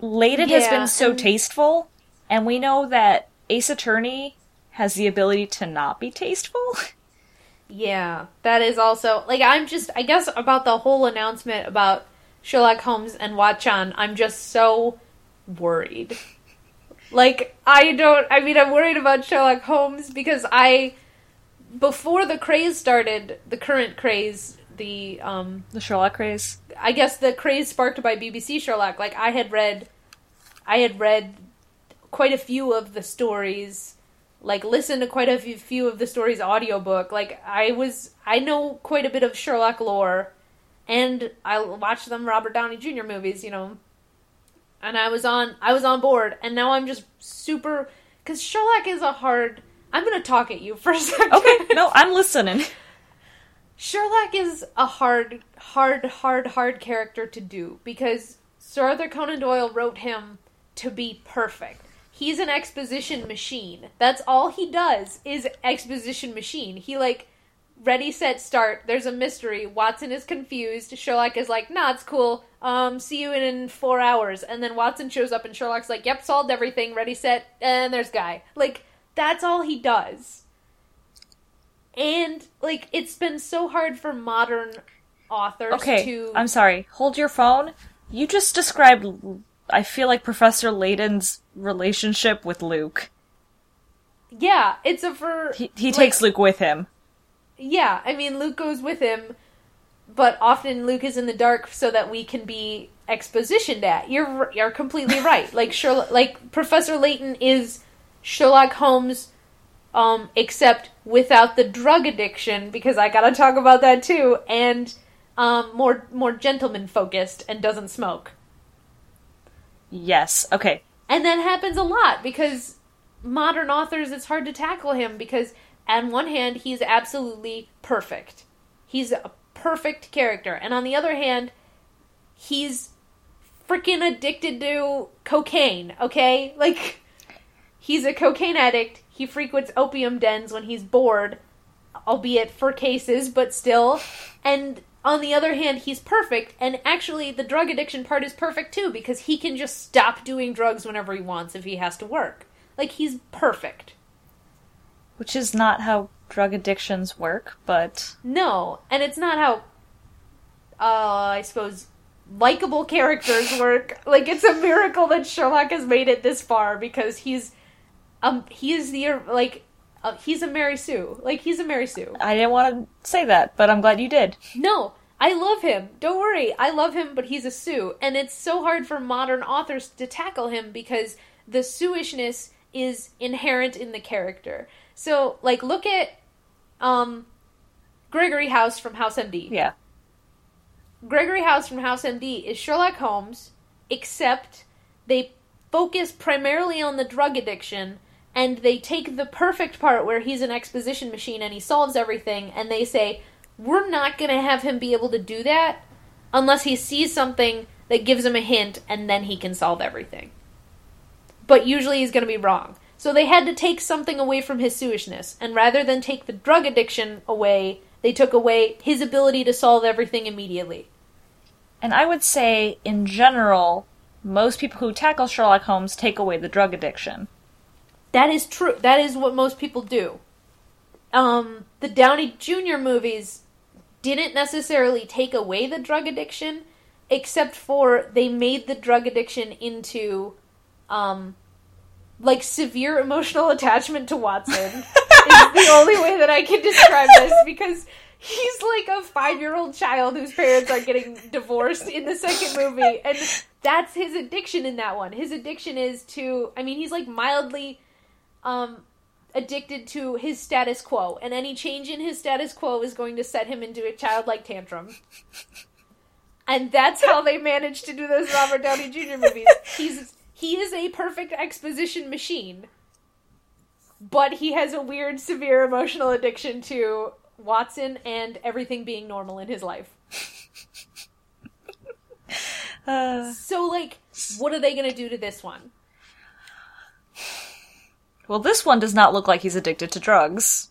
Speaker 1: Layton has been so
Speaker 2: and-
Speaker 1: tasteful, and we know that Ace Attorney has the ability to not be tasteful.
Speaker 2: Yeah, that is also like I'm just I guess about the whole announcement about Sherlock Holmes and Watchan, I'm just so worried. Like, I don't, I mean, I'm worried about Sherlock Holmes because I, before the craze started, the current craze, the, um,
Speaker 1: The Sherlock craze.
Speaker 2: I guess the craze sparked by BBC Sherlock, like, I had read, I had read quite a few of the stories, like, listened to quite a few- few of the stories audiobook. Like, I was, I know quite a bit of Sherlock lore, and I watched them Robert Downey Jr. movies, you know, and I was on I was on board, and now I'm just super because Sherlock is a hard. I'm gonna talk at you for a second.
Speaker 1: Okay, no, I'm listening.
Speaker 2: Sherlock is a hard, hard, hard, hard character to do because Sir Arthur Conan Doyle wrote him to be perfect. He's an exposition machine. That's all he does is exposition machine. He like ready set start. There's a mystery. Watson is confused. Sherlock is like, "Nah, it's cool. Um, see you in, in 4 hours." And then Watson shows up and Sherlock's like, "Yep, solved everything. Ready set." And there's guy. Like that's all he does. And like it's been so hard for modern authors
Speaker 1: Okay,
Speaker 2: to
Speaker 1: I'm sorry. Hold your phone. You just described, I feel like Professor Layton's relationship with Luke.
Speaker 2: Yeah, it's a for
Speaker 1: He, he
Speaker 2: like,
Speaker 1: takes Luke with him.
Speaker 2: Yeah, I mean Luke goes with him, but often Luke is in the dark so that we can be expositioned at. You're you're completely right. Like Sherlock, like Professor Layton is Sherlock Holmes, um, except without the drug addiction because I gotta talk about that too, and um, more more gentleman focused and doesn't smoke.
Speaker 1: Yes. Okay.
Speaker 2: And that happens a lot because modern authors, it's hard to tackle him because, on one hand, he's absolutely perfect. He's a perfect character. And on the other hand, he's freaking addicted to cocaine, okay? Like, he's a cocaine addict. He frequents opium dens when he's bored, albeit for cases, but still. And on the other hand, he's perfect, and actually, the drug addiction part is perfect too because he can just stop doing drugs whenever he wants if he has to work. Like, he's perfect.
Speaker 1: Which is not how drug addictions work, but
Speaker 2: No, and it's not how, uh, I suppose, likable characters work. Like, it's a miracle that Sherlock has made it this far because he's, um, he is the, like, uh, he's a Mary Sue. Like, he's a Mary Sue.
Speaker 1: I didn't want to say that, but I'm glad you did.
Speaker 2: No, I love him. Don't worry. I love him, but he's a Sue. And it's so hard for modern authors to tackle him because the Sueishness is inherent in the character. So, like, look at um, Gregory House from House MD.
Speaker 1: Yeah.
Speaker 2: Gregory House from House MD is Sherlock Holmes, except they focus primarily on the drug addiction and they take the perfect part where he's an exposition machine and he solves everything and they say, we're not going to have him be able to do that unless he sees something that gives him a hint and then he can solve everything. But usually he's going to be wrong. So they had to take something away from his Sueishness, and rather than take the drug addiction away, they took away his ability to solve everything immediately.
Speaker 1: And I would say, in general, most people who tackle Sherlock Holmes take away the drug addiction.
Speaker 2: That is true. That is what most people do. Um, the Downey Jr. movies didn't necessarily take away the drug addiction, except for they made the drug addiction into, um, like severe emotional attachment to Watson. is the only way that I can describe this because he's like a five year old child whose parents are getting divorced in the second movie, and that's his addiction in that one. His addiction is to, I mean, he's like mildly um, addicted to his status quo, and any change in his status quo is going to set him into a childlike tantrum. And that's how they managed to do those Robert Downey Jr. movies. He's he is a perfect exposition machine, but he has a weird, severe emotional addiction to Watson and everything being normal in his life.
Speaker 1: Uh,
Speaker 2: So, like, what are they gonna do to this one?
Speaker 1: well, this one does not look like he's addicted to drugs.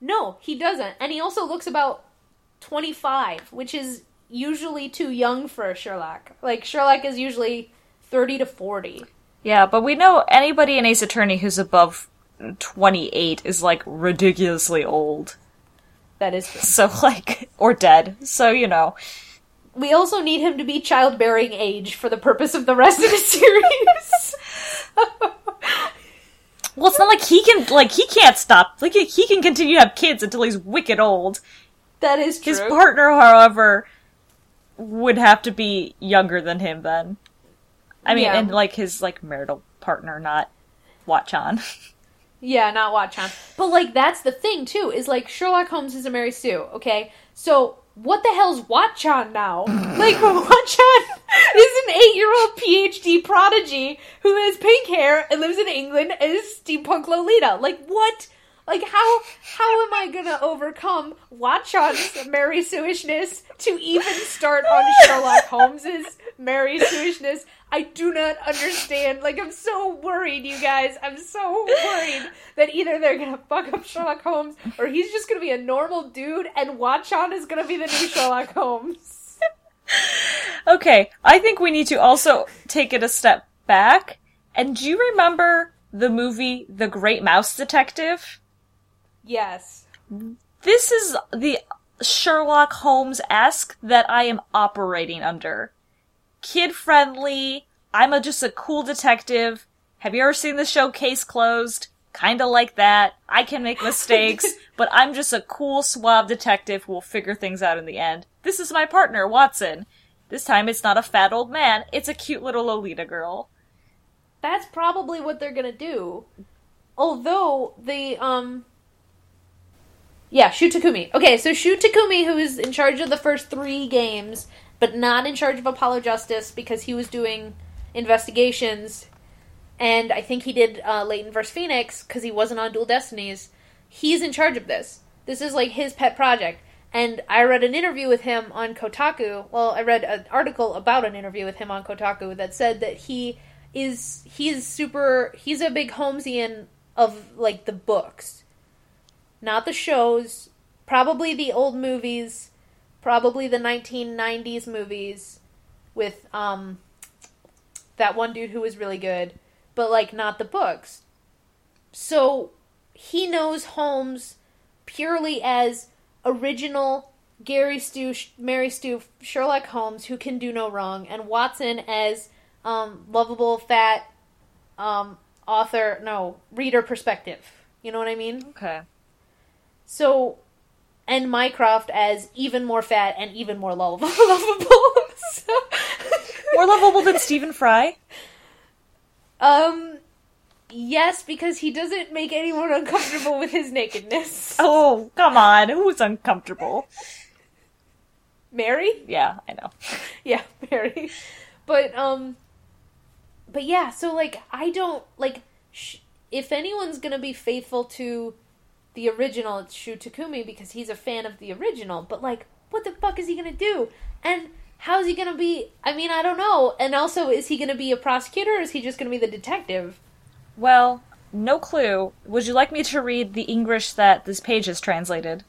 Speaker 2: No, he doesn't. And he also looks about 25, which is usually too young for a Sherlock. Like, Sherlock is usually 30 to 40.
Speaker 1: Yeah, but we know anybody in Ace Attorney who's above 28 is, like, ridiculously old.
Speaker 2: That is true.
Speaker 1: So, like, or dead. So, you know.
Speaker 2: we also need him to be childbearing age for the purpose of the rest of the series.
Speaker 1: Well, it's not like he can like he can't stop. Like he he can continue to have kids until he's wicked old.
Speaker 2: that is true.
Speaker 1: His partner, however, would have to be younger than him then. I mean,
Speaker 2: Yeah.
Speaker 1: and like his like marital partner, not Watchan.
Speaker 2: Yeah, not Watchan. But like that's the thing too, is like Sherlock Holmes is a Mary Sue, okay? So what the hell's Watchan now? like Watchan is an eight-year-old PhD prodigy who has pink hair and lives in England Is steampunk Lolita. Like what? Like how how am I gonna overcome Watchan's Mary Sueishness to even start on Sherlock Holmes's Mary Sueishness? I do not understand. Like I'm so worried, you guys. I'm so worried that either they're gonna fuck up Sherlock Holmes or he's just gonna be a normal dude and Watchon is gonna be the new Sherlock Holmes.
Speaker 1: Okay, I think we need to also take it a step back. And do you remember the movie The Great Mouse Detective?
Speaker 2: Yes.
Speaker 1: This is the Sherlock Holmes esque that I am operating under. Kid friendly. I'm a, just a cool detective. Have you ever seen the show Case Closed? Kinda like that. I can make mistakes, but I'm just a cool, suave detective who will figure things out in the end. This is my partner, Watson. This time it's not a fat old man, it's a cute little Lolita girl.
Speaker 2: That's probably what they're gonna do. Although the um Yeah, Shu Takumi. Okay, so Shu Takumi, who is in charge of the first three games, but not in charge of Apollo Justice because he was doing investigations, and I think he did uh, Layton vs. Phoenix because he wasn't on Dual Destinies. He's in charge of this. This is like his pet project. And I read an interview with him on Kotaku. Well, I read an article about an interview with him on Kotaku that said that he is he's super he's a big Holmesian of like the books. Not the shows, probably the old movies, probably the 1990s movies with um that one dude who was really good, but like not the books. So he knows Holmes purely as original Gary Stu, Mary Stu, Sherlock Holmes who can do no wrong, and Watson as um, lovable, fat um, author, no, reader perspective. You know what I mean?
Speaker 1: Okay.
Speaker 2: So, and Mycroft as even more fat and even more lovable. so,
Speaker 1: More lovable than Stephen Fry?
Speaker 2: um, yes, because he doesn't make anyone uncomfortable with his nakedness.
Speaker 1: Oh, come on. Who's uncomfortable?
Speaker 2: Mary?
Speaker 1: Yeah, I know.
Speaker 2: Yeah, Mary. But um, but yeah. So like, I don't like. Sh- if anyone's gonna be faithful to the original, Shu Takumi because he's a fan of the original. But like, what the fuck is he gonna do? And how's he gonna be? I mean, I don't know. And also, is he gonna be a prosecutor or is he just gonna be the detective?
Speaker 1: Well, no clue. Would you like me to read the English that this page is translated?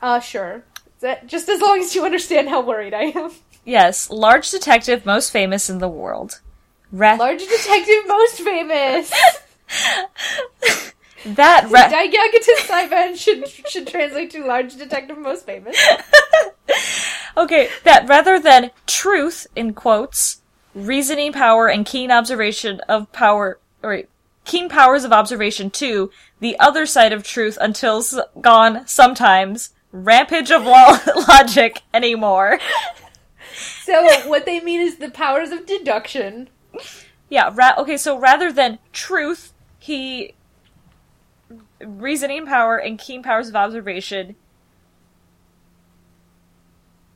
Speaker 2: Uh, sure. That, just as long as you understand how worried I am.
Speaker 1: Yes, large detective most famous in the world. Ra-
Speaker 2: Large detective, most famous.
Speaker 1: that ra-
Speaker 2: Dai Gyakuten Saiban should should translate to large detective, most famous.
Speaker 1: Okay, that rather than truth in quotes, reasoning power and keen observation of power or keen powers of observation too, the other side of truth until s- gone sometimes, rampage of lo- logic anymore.
Speaker 2: So what they mean is the powers of deduction.
Speaker 1: Yeah, ra- okay, so rather than truth, he reasoning power and keen powers of observation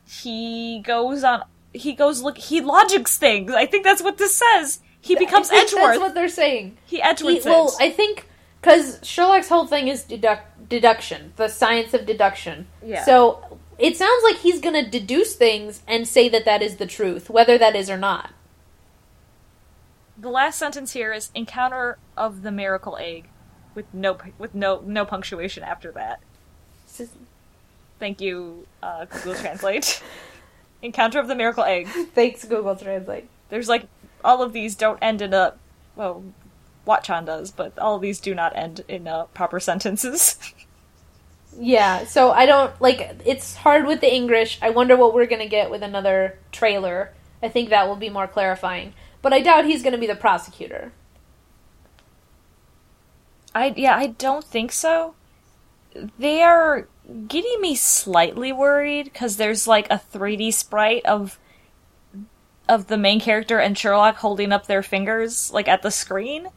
Speaker 1: he goes on he goes look he logics things. I think that's what this says. He becomes
Speaker 2: I think
Speaker 1: Edgeworth.
Speaker 2: That's what they're saying.
Speaker 1: he
Speaker 2: He, well. I think because Sherlock's whole thing is deduct deduction, the science of deduction.
Speaker 1: Yeah.
Speaker 2: So it sounds like he's going to deduce things and say that that is the truth, whether that is or not.
Speaker 1: the last sentence here is encounter of the miracle egg with no with no no punctuation after that. Thank you uh, Google Translate. encounter of the miracle egg.
Speaker 2: Thanks, Google Translate.
Speaker 1: There's like all of these don't end in a well, Watchan does, but all of these do not end in uh, proper sentences.
Speaker 2: Yeah, so I don't like it's hard with the English. I wonder what we're gonna get with another trailer. I think that will be more clarifying. But I doubt he's gonna be the prosecutor.
Speaker 1: I yeah, I don't think so. They are getting me slightly worried because there's like a 3D sprite of of the main character and Sherlock holding up their fingers like at the screen,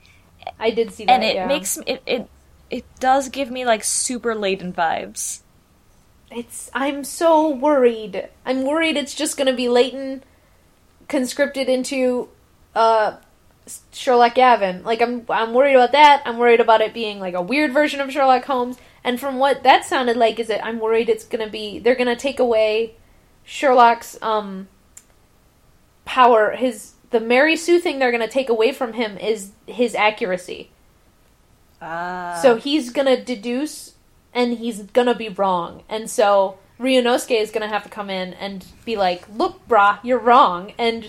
Speaker 2: I did see that.
Speaker 1: and it
Speaker 2: yeah.
Speaker 1: makes me it, it it does give me like super Layton vibes.
Speaker 2: It's I'm so worried. I'm worried it's just gonna be Layton conscripted into uh Sherlock Gavin. Like I'm I'm worried about that. I'm worried about it being like a weird version of Sherlock Holmes. And from what that sounded like is that I'm worried it's gonna be they're gonna take away Sherlock's um power his the Mary Sue thing they're gonna take away from him is his accuracy.
Speaker 1: Ah.
Speaker 2: So he's gonna deduce, and he's gonna be wrong. And so Ryunosuke is gonna have to come in and be like, "Look, brah, you're wrong." And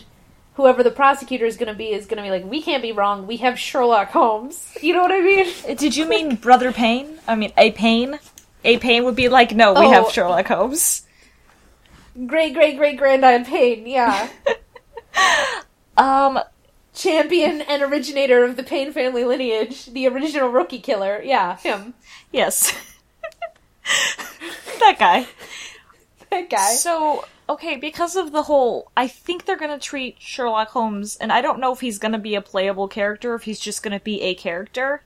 Speaker 2: whoever the prosecutor is gonna be is gonna be like, "We can't be wrong. We have Sherlock Holmes." You know what I mean?
Speaker 1: Did you mean Brother Payne? I mean, A Payne? A Payne would be like, no, we
Speaker 2: Oh.
Speaker 1: have Sherlock Holmes.
Speaker 2: Great, great, great granddad Payne. Yeah,
Speaker 1: Um,
Speaker 2: champion and originator of the Payne family lineage, the original rookie killer. Yeah, him.
Speaker 1: yes. that guy.
Speaker 2: That guy.
Speaker 1: So, okay, because of the whole, I think they're gonna treat Sherlock Holmes, and I don't know if he's gonna be a playable character, if he's just gonna be a character.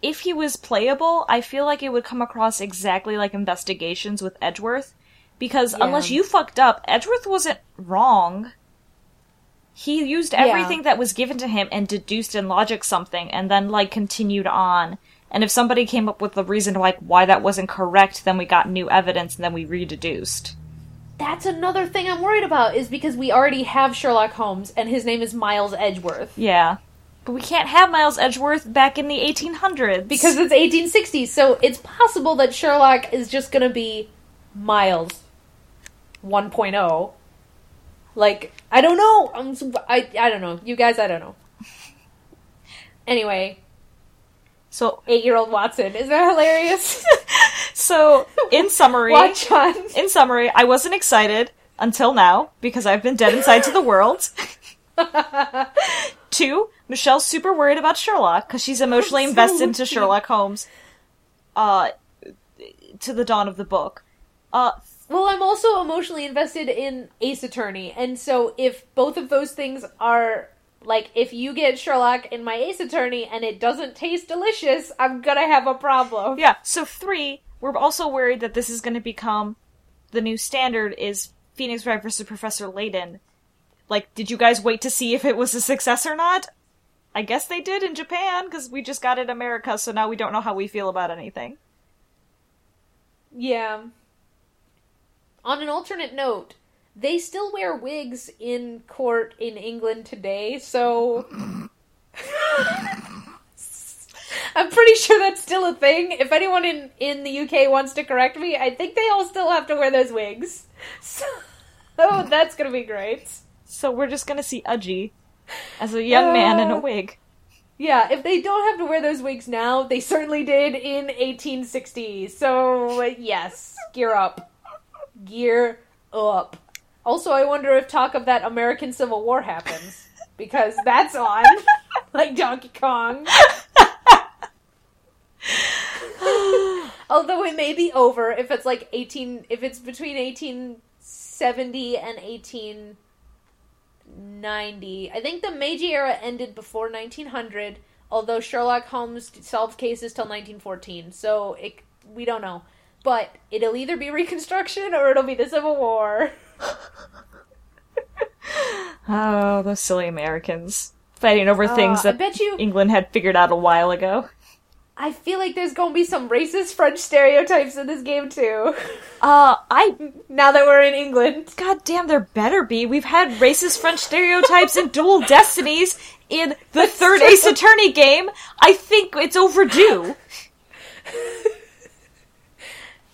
Speaker 1: If he was playable, I feel like it would come across exactly like Investigations with Edgeworth, because
Speaker 2: Yeah.
Speaker 1: unless you fucked up, Edgeworth wasn't wrong. He used
Speaker 2: Yeah.
Speaker 1: everything that was given to him and deduced in logic something, and then, like, continued on. And if somebody came up with the reason like why that wasn't correct, then we got new evidence and then we rededuced.
Speaker 2: That's another thing I'm worried about is because we already have Sherlock Holmes and his name is Miles Edgeworth.
Speaker 1: Yeah. But we can't have Miles Edgeworth back in the 1800s.
Speaker 2: Because it's 1860s, so it's possible that Sherlock is just gonna be Miles 1.0. Like, I don't know. I'm, I, I don't know. You guys, I don't know. Anyway,
Speaker 1: So,
Speaker 2: eight year old Watson. Isn't that hilarious?
Speaker 1: so in summary,
Speaker 2: Watch on.
Speaker 1: in summary, I wasn't excited until now because I've been dead inside to the world. Two, Michelle's super worried about Sherlock because she's emotionally
Speaker 2: So
Speaker 1: invested into. Sherlock Holmes. Uh, to the dawn of the book. Uh,
Speaker 2: Well, I'm also emotionally invested in Ace Attorney, and so if both of those things are like if you get Sherlock in my Ace Attorney and it doesn't taste delicious, I'm gonna have a problem.
Speaker 1: Yeah, so three, we're also worried that this is going to become the new standard is Phoenix Wright versus Professor Layton. Like, did you guys wait to see if it was a success or not? I guess they did in Japan, because we just got it in America, so now we don't know how we feel about anything.
Speaker 2: Yeah. On an alternate note, they still wear wigs in court in England today, so I'm pretty sure that's still a thing. If anyone in in the UK wants to correct me, I think they all still have to wear those wigs. So oh, that's gonna be great.
Speaker 1: So we're just gonna see Udgy as a young man in a
Speaker 2: Uh.
Speaker 1: wig.
Speaker 2: Yeah, if they don't have to wear those wigs now, they certainly did in 1860. So, yes, gear up. Gear up. Also, I wonder if talk of that American Civil War happens. Because that's on. like Donkey Kong. Although it may be over if it's like 18. If it's between 1870 and 1890. I think the Meiji era ended before 1900, although Sherlock Holmes solved cases till 1914. So it, we don't know. But it'll either be Reconstruction or it'll be the Civil War.
Speaker 1: Oh, those silly Americans. Fighting over things
Speaker 2: Uh, I
Speaker 1: that. England had figured out a while ago.
Speaker 2: I feel like there's gonna be some racist French stereotypes in this game too.
Speaker 1: Uh, I
Speaker 2: now that we're in England.
Speaker 1: God damn, there better be. We've had racist French stereotypes in Dual Destinies in the third
Speaker 2: true.
Speaker 1: Ace Attorney game. I think it's overdue.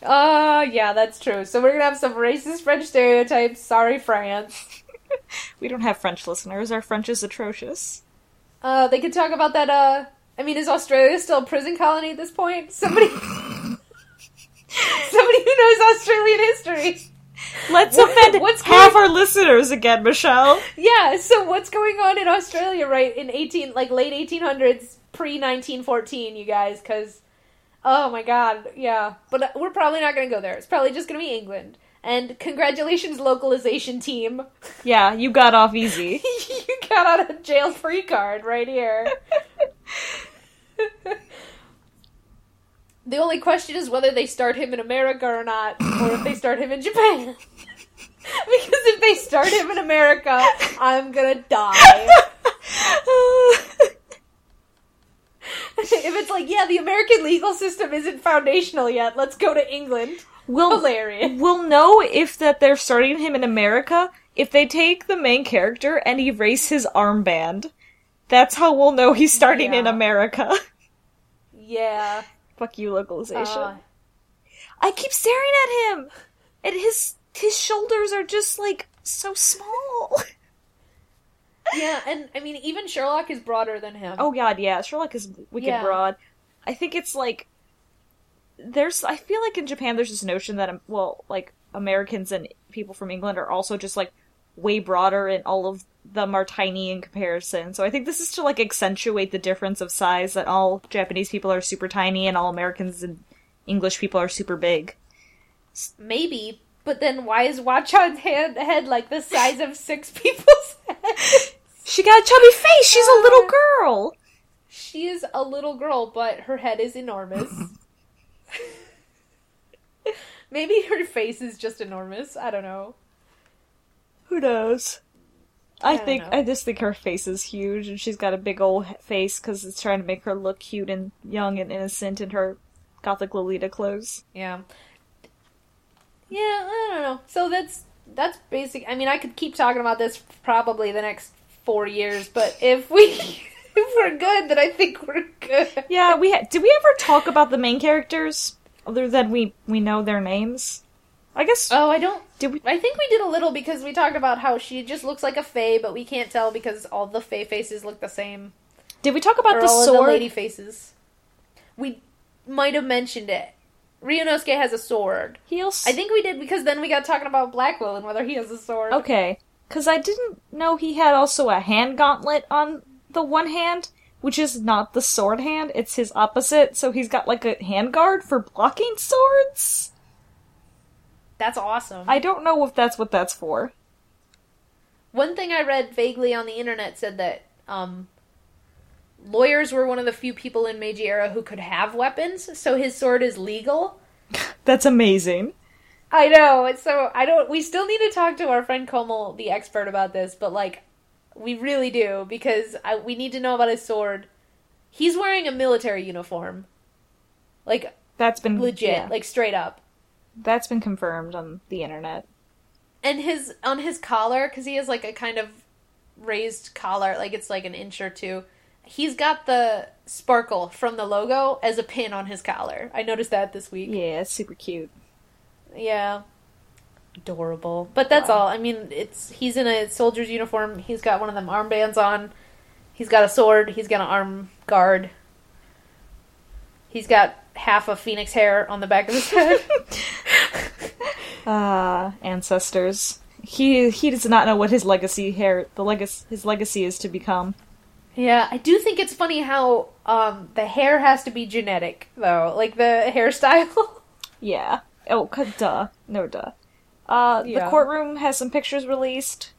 Speaker 2: Uh, yeah, that's true. So we're gonna have some racist French stereotypes. Sorry, France.
Speaker 1: We don't have French listeners. Our French is atrocious.
Speaker 2: Uh, they could talk about that, uh, I mean, is Australia still a prison colony at this point? Somebody. Somebody who knows Australian history.
Speaker 1: Let's
Speaker 2: What-
Speaker 1: offend
Speaker 2: what's
Speaker 1: half
Speaker 2: going-
Speaker 1: our listeners again, Michelle.
Speaker 2: Yeah, so what's going on in Australia right in 18 like late 1800s, pre 1914, you guys cuz oh my god, yeah. But uh, we're probably not going to go there. It's probably just going to be England. And congratulations localization team.
Speaker 1: Yeah, you got off easy.
Speaker 2: you got out a jail free card right here. the only question is whether they start him in America or not, or if they start him in Japan. because if they start him in America, I'm gonna die. if it's like, yeah, the American legal system isn't foundational yet, let's go to England.
Speaker 1: we'll
Speaker 2: Hilarious.
Speaker 1: we'll know if that they're starting him in America if they take the main character and erase his armband. That's how we'll know he's starting in America.
Speaker 2: Yeah.
Speaker 1: Fuck you, localization.
Speaker 2: Uh,
Speaker 1: I keep staring at him, and his his shoulders are just like so small.
Speaker 2: yeah, and I mean, even Sherlock is broader than him.
Speaker 1: Oh god, yeah, Sherlock is wicked
Speaker 2: Yeah.
Speaker 1: broad. I think it's like there's. I feel like in Japan there's this notion that um, well, like Americans and people from England are also just like way broader, and all of them Martini in comparison. So I think this is to like accentuate the difference of size that all Japanese people are super tiny and all Americans and English people are super big.
Speaker 2: Maybe, but then why is Watchan's head, head like the size of six people's heads?
Speaker 1: She got a chubby face. She's a little girl.
Speaker 2: She is a little girl, but her head is enormous. Maybe her face is just enormous. I don't know.
Speaker 1: Who knows? I,
Speaker 2: I
Speaker 1: think
Speaker 2: know.
Speaker 1: I just think her face is huge, and she's got a big old face because it's trying to make her look cute and young and innocent in her gothic Lolita clothes.
Speaker 2: Yeah. Yeah, I don't know. So that's that's basic. I mean, I could keep talking about this probably the next four years, but if we if we're good, then I think we're good.
Speaker 1: Yeah, we ha- did we ever talk about the main characters other than we we know their names? I guess
Speaker 2: Oh, I don't.
Speaker 1: did we?
Speaker 2: I think we did a little because we talked about how she just looks like a fae, but we can't tell because all the fae faces look the same.
Speaker 1: Did we talk about
Speaker 2: or
Speaker 1: the
Speaker 2: all of
Speaker 1: sword?
Speaker 2: the lady faces. We might have mentioned it. Ryunosuke has a sword.
Speaker 1: He also
Speaker 2: I think we did because then we got talking about Blackquill and whether he has a sword.
Speaker 1: okay because I didn't know he had also a hand gauntlet on the one hand. Which is not the sword hand, it's his opposite, so he's got like a hand guard for blocking swords?
Speaker 2: That's awesome.
Speaker 1: I don't know if that's what that's for.
Speaker 2: One thing I read vaguely on the internet said that um, lawyers were one of the few people in Meiji era who could have weapons, so his sword is legal.
Speaker 1: That's amazing.
Speaker 2: I know. it's So I don't. We still need to talk to our friend Komel, the expert, about this. But like, we really do because I, we need to know about his sword. He's wearing a military uniform, like
Speaker 1: That's been
Speaker 2: legit,
Speaker 1: yeah,
Speaker 2: like straight up.
Speaker 1: That's been confirmed on the internet.
Speaker 2: And his on his collar, because he has like a kind of raised collar, like it's like an inch or two. He's got the sparkle from the logo as a pin on his collar. I noticed that this week.
Speaker 1: Yeah, it's super cute.
Speaker 2: Yeah. Adorable. But that's
Speaker 1: Wow.
Speaker 2: all. I mean, it's he's in a soldier's uniform. He's got one of them armbands on. He's got a sword. He's got an arm guard. He's got half a phoenix hair on the back of his head.
Speaker 1: Ah, ancestors. He he does not know what his legacy hair the legacy his legacy is to become.
Speaker 2: yeah, I do think it's funny how um the hair has to be genetic though. Like the hairstyle.
Speaker 1: Yeah. Oh, duh. No duh. Uh, the courtroom has some pictures released.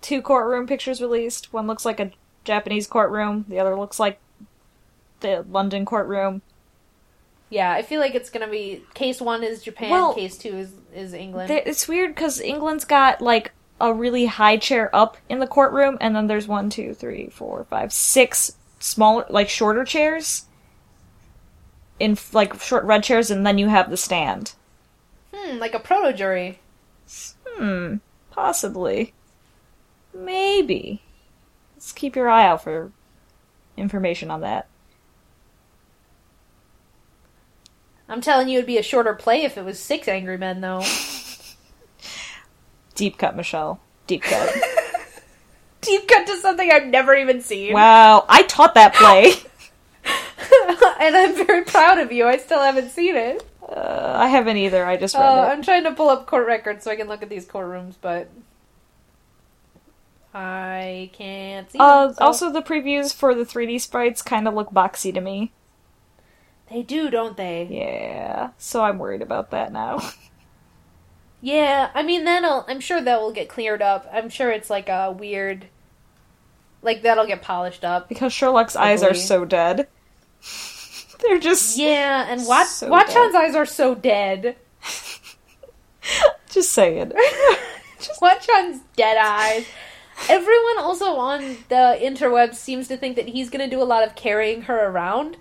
Speaker 1: Two courtroom pictures released. One looks like a Japanese courtroom. The other looks like the London courtroom.
Speaker 2: Yeah, I feel like it's to be case 1 is Japan,
Speaker 1: Well,
Speaker 2: case 2 is is England.
Speaker 1: There- It's weird because England's got like a really high chair up in the courtroom, and then there's one, two, three, four, five, six smaller, like shorter chairs. In like short red chairs, and then you have the stand.
Speaker 2: hmm, like a proto jury.
Speaker 1: Hmm, possibly. Maybe. Let's keep your eye out for information on that.
Speaker 2: I'm telling you it'd be a shorter play if it was 6 angry men though.
Speaker 1: Deep cut, Michelle. Deep cut.
Speaker 2: deep cut to something I've never even seen.
Speaker 1: wow, I taught that play.
Speaker 2: and I'm very proud of you. I still haven't seen it.
Speaker 1: Uh, I haven't either. I just read
Speaker 2: Uh,
Speaker 1: it.
Speaker 2: I'm trying to pull up court records so I can look at these courtrooms, but I can't see.
Speaker 1: Uh,
Speaker 2: them, so-
Speaker 1: also the previews for the 3D sprites kind of look boxy to me.
Speaker 2: They do, don't they?
Speaker 1: Yeah, so I'm worried about that now.
Speaker 2: Yeah, I mean that'll. I'm sure that will get cleared up. I'm sure it's like a weird, like that'll get polished up.
Speaker 1: because Sherlock's eyes are so dead. They're just
Speaker 2: Yeah, and Wat
Speaker 1: So
Speaker 2: Watchan's eyes are so dead.
Speaker 1: just saying.
Speaker 2: Watchan's dead eyes. Everyone also on the interwebs seems to think that he's going to do a lot of carrying her around,